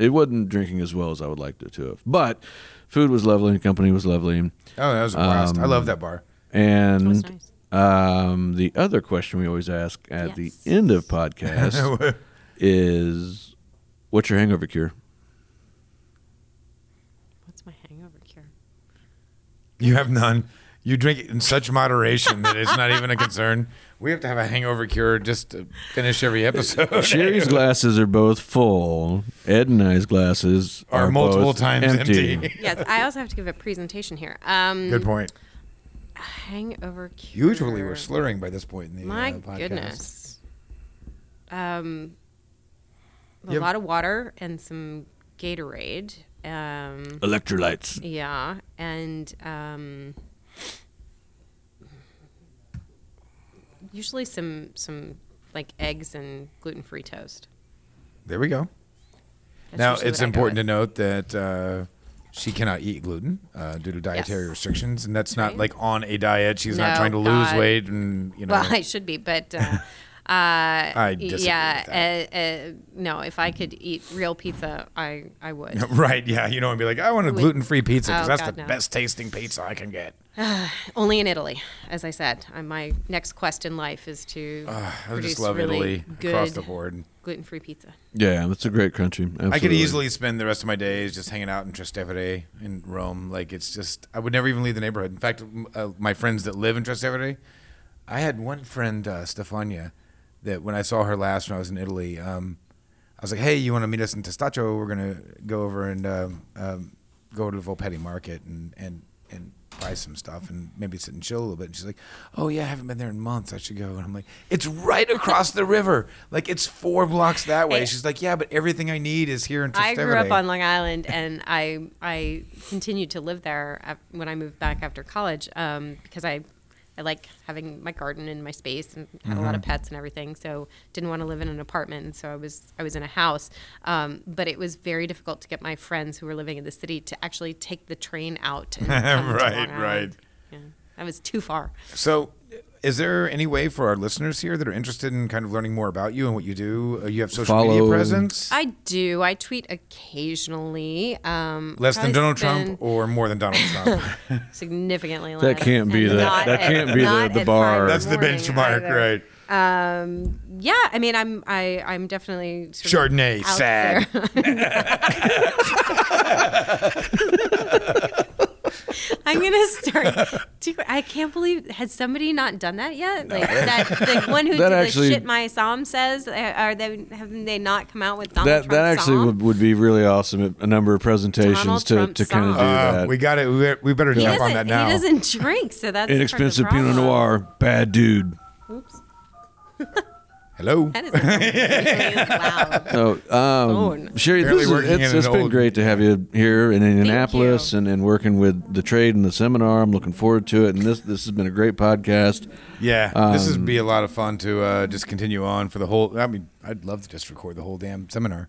It wasn't drinking as well as I would like it to have, but food was lovely and company was lovely, Oh, that was a blast. I Um, love that bar. and That was nice. Um, the other question we always ask at the end of podcast is, "What's your hangover cure?" What's my hangover cure? you have none. You drink it in such moderation that it's not even a concern. We have to have a hangover cure just to finish every episode. Sherry's glasses are both full. Ed and I's glasses Are are, multiple both times empty. Yes, I also have to give a presentation here. Um, Good point. Hangover cure. Usually we're slurring by this point in the My uh, podcast. goodness. Um, a Yep. lot of water and some Gatorade. Um, electrolytes. yeah, and um, usually some some like eggs and gluten free toast. There we go. That's now it's what I go important to note that uh, she cannot eat gluten uh, due to dietary Yes. restrictions, and that's not Right. like on a diet. She's not trying to lose God. weight, and you know. Well, I should be, but uh, uh, I disagree yeah, with Uh, uh, no. If I could eat real pizza, I I would. right? Yeah, you know, and be like, I want a gluten-free pizza because Oh, that's God, the no. best tasting pizza I can get. Only in Italy, as I said. Uh, my next quest in life is to I produce just love really Italy good across the board. gluten-free pizza. Yeah, that's a great country. I could easily spend the rest of my days just hanging out in Trastevere in Rome. Like it's just, I would never even leave the neighborhood. In fact, uh, my friends that live in Trastevere, I had one friend, uh, Stefania, that when I saw her last when I was in Italy, um, I was like, "Hey, you want to meet us in Testaccio? We're gonna go over and um, um, go to the Volpetti Market and and and buy some stuff and maybe sit and chill a little bit." And she's like, "Oh yeah, I haven't been there in months. I should go." And I'm like, "It's right across the river. Like it's four blocks that way." Hey. She's like, "Yeah, but everything I need is here in Testaccio. I grew up on Long Island, and I I continued to live there when I moved back after college um, because I I like having my garden and my space and had a lot Mm-hmm. of pets and everything. So didn't want to live in an apartment, and so I was I was in a house. Um, but it was very difficult to get my friends who were living in the city to actually take the train out. And come to Right, right. Yeah, that was too far. So, is there any way for our listeners here that are interested in kind of learning more about you and what you do? Uh, you have social media Follow- presence? I do. I tweet occasionally. Um, Less than Donald spend Trump or more than Donald Trump? significantly less. That can't be and the- that at- can't be the- the bar. That's the benchmark, either. right? Um, yeah, I mean, I'm I I'm definitely sort of Chardonnay, out sad. there. I'm gonna start. Do, I can't believe has somebody not done that yet? Like that the one who That did actually- the shit my somm says. uh, Are they have they not come out with Donald that Trump's that actually somm? would, would be really awesome. A number of presentations Donald to, Trump to kind of do. Uh, that. we got it. We, we better jump on that now. He doesn't drink, so that's part of the Inexpensive Pinot. Noir, bad dude. Oops. Hello. That is really loud. So, um, Phone. Sherry, Barely this is, working it's, in it's an been old- great to have you here in Indianapolis you. and, and working with the trade and the seminar. I'm looking forward to it. And this this has been a great podcast. Yeah, this Um, would be a lot of fun to uh, just continue on for the whole. I mean, I'd love to just record the whole damn seminar.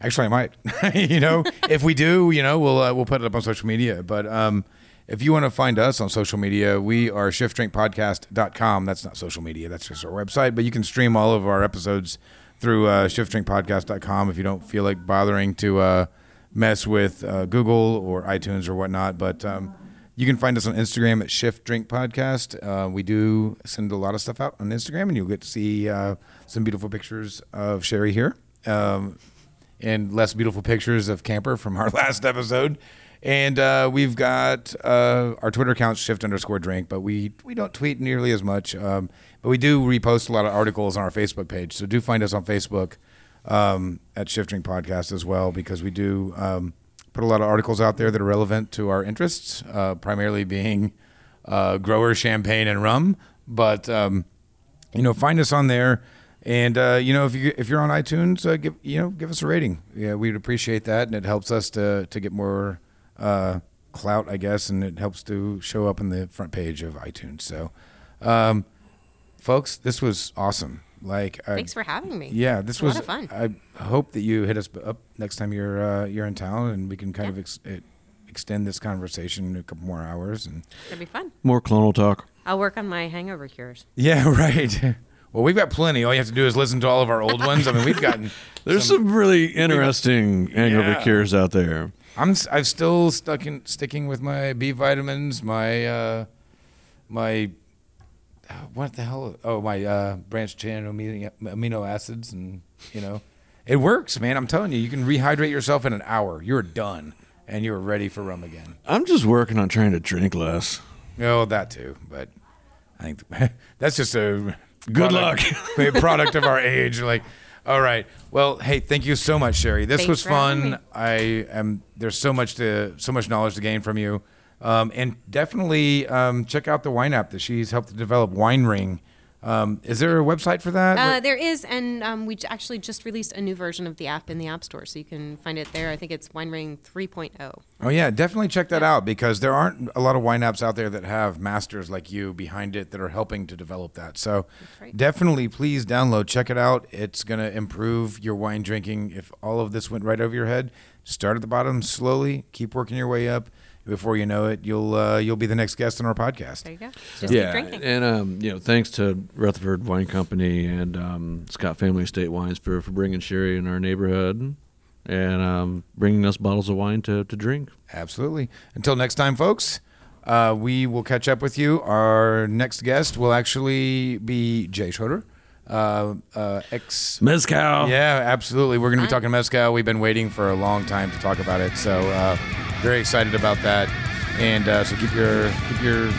Actually, I might. you know, if we do, you know, we'll uh, we'll put it up on social media. But um, if you want to find us on social media, we are shiftdrinkpodcast.com. That's not social media. That's just our website. But you can stream all of our episodes through uh, shiftdrinkpodcast.com if you don't feel like bothering to uh, mess with uh, Google or iTunes or whatnot. But um, you can find us on Instagram at Shift Drink Podcast. Uh, we do send a lot of stuff out on Instagram, and you'll get to see uh, some beautiful pictures of Sherry here, um, and less beautiful pictures of Camper from our last episode. And uh, we've got uh, our Twitter account Shift underscore Drink, but we we don't tweet nearly as much. Um, but we do repost a lot of articles on our Facebook page, so do find us on Facebook um, at Shift Drink Podcast as well, because we do. Um, put a lot of articles out there that are relevant to our interests, uh, primarily being uh, grower champagne and rum. But um, you know, find us on there, and uh, you know, if you if you're on iTunes, uh, give you know, give us a rating. Yeah, we'd appreciate that, and it helps us to to get more uh, clout, I guess, and it helps to show up in the front page of iTunes. So, um, folks, this was awesome. Like, I, Thanks for having me. yeah, this It's a was lot of fun. I hope that you hit us up next time you're uh, you're in town, and we can kind of ex- it, extend this conversation a couple more hours. And That'd be fun. More clonal talk. I'll work on my hangover cures. yeah, right. Well, we've got plenty. All you have to do is listen to all of our old ones. I mean, we've gotten. There's some, really interesting hangover Yeah. cures out there. I'm I'm still stuck in sticking with my B vitamins, my uh, my uh, what the hell? Oh, my uh, branched chain amino, amino acids, and you know, it works, man. I'm telling you, you can rehydrate yourself in an hour. You're done, and you're ready for rum again. I'm just working on trying to drink less. Oh, that too, but I think that's just a Good product, a product of our age. Like, all right, well, hey, thank you so much, Sherry. This Thanks was for having fun. me. I am. There's so much to, so much knowledge to gain from you, um, and definitely um, check out the wine app that she's helped to develop, Wine Ring. Um, is there a website for that? Uh, there is, and um, we j- actually just released a new version of the app in the App Store, so you can find it there. I think it's Wine Ring 3.0. Oh yeah, definitely check that out because there aren't a lot of wine apps out there that have masters like you behind it that are helping to develop that. So right. definitely please download, check it out. It's going to improve your wine drinking. If all of this went right over your head, start at the bottom slowly, keep working your way up. Before you know it, you'll uh, you'll be the next guest on our podcast. There you go. Just keep yeah, drinking. and um, you know, thanks to Rutherford Wine Company and um, Scott Family Estate Wines for, for bringing sherry in our neighborhood and um, bringing us bottles of wine to, to drink. Absolutely. Until next time, folks, uh, we will catch up with you. Our next guest will actually be Jay Schroeder, uh, uh, ex Mezcal. Yeah, absolutely. We're going to be Fun. talking mezcal. We've been waiting for a long time to talk about it, so uh, very excited about that. And uh, so keep your keep your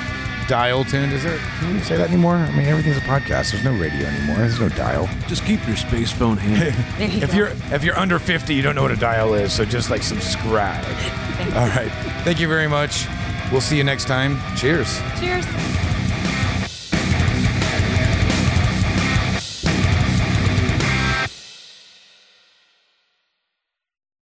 dial tuned. Is there? Can you say that anymore? I mean, everything's a podcast. There's no radio anymore. There's no dial. Just keep your space phone handy. There you If go. you're if you're under 50, you don't know what a dial is. So just like subscribe. All right. Thank you very much. We'll see you next time. Cheers. Cheers.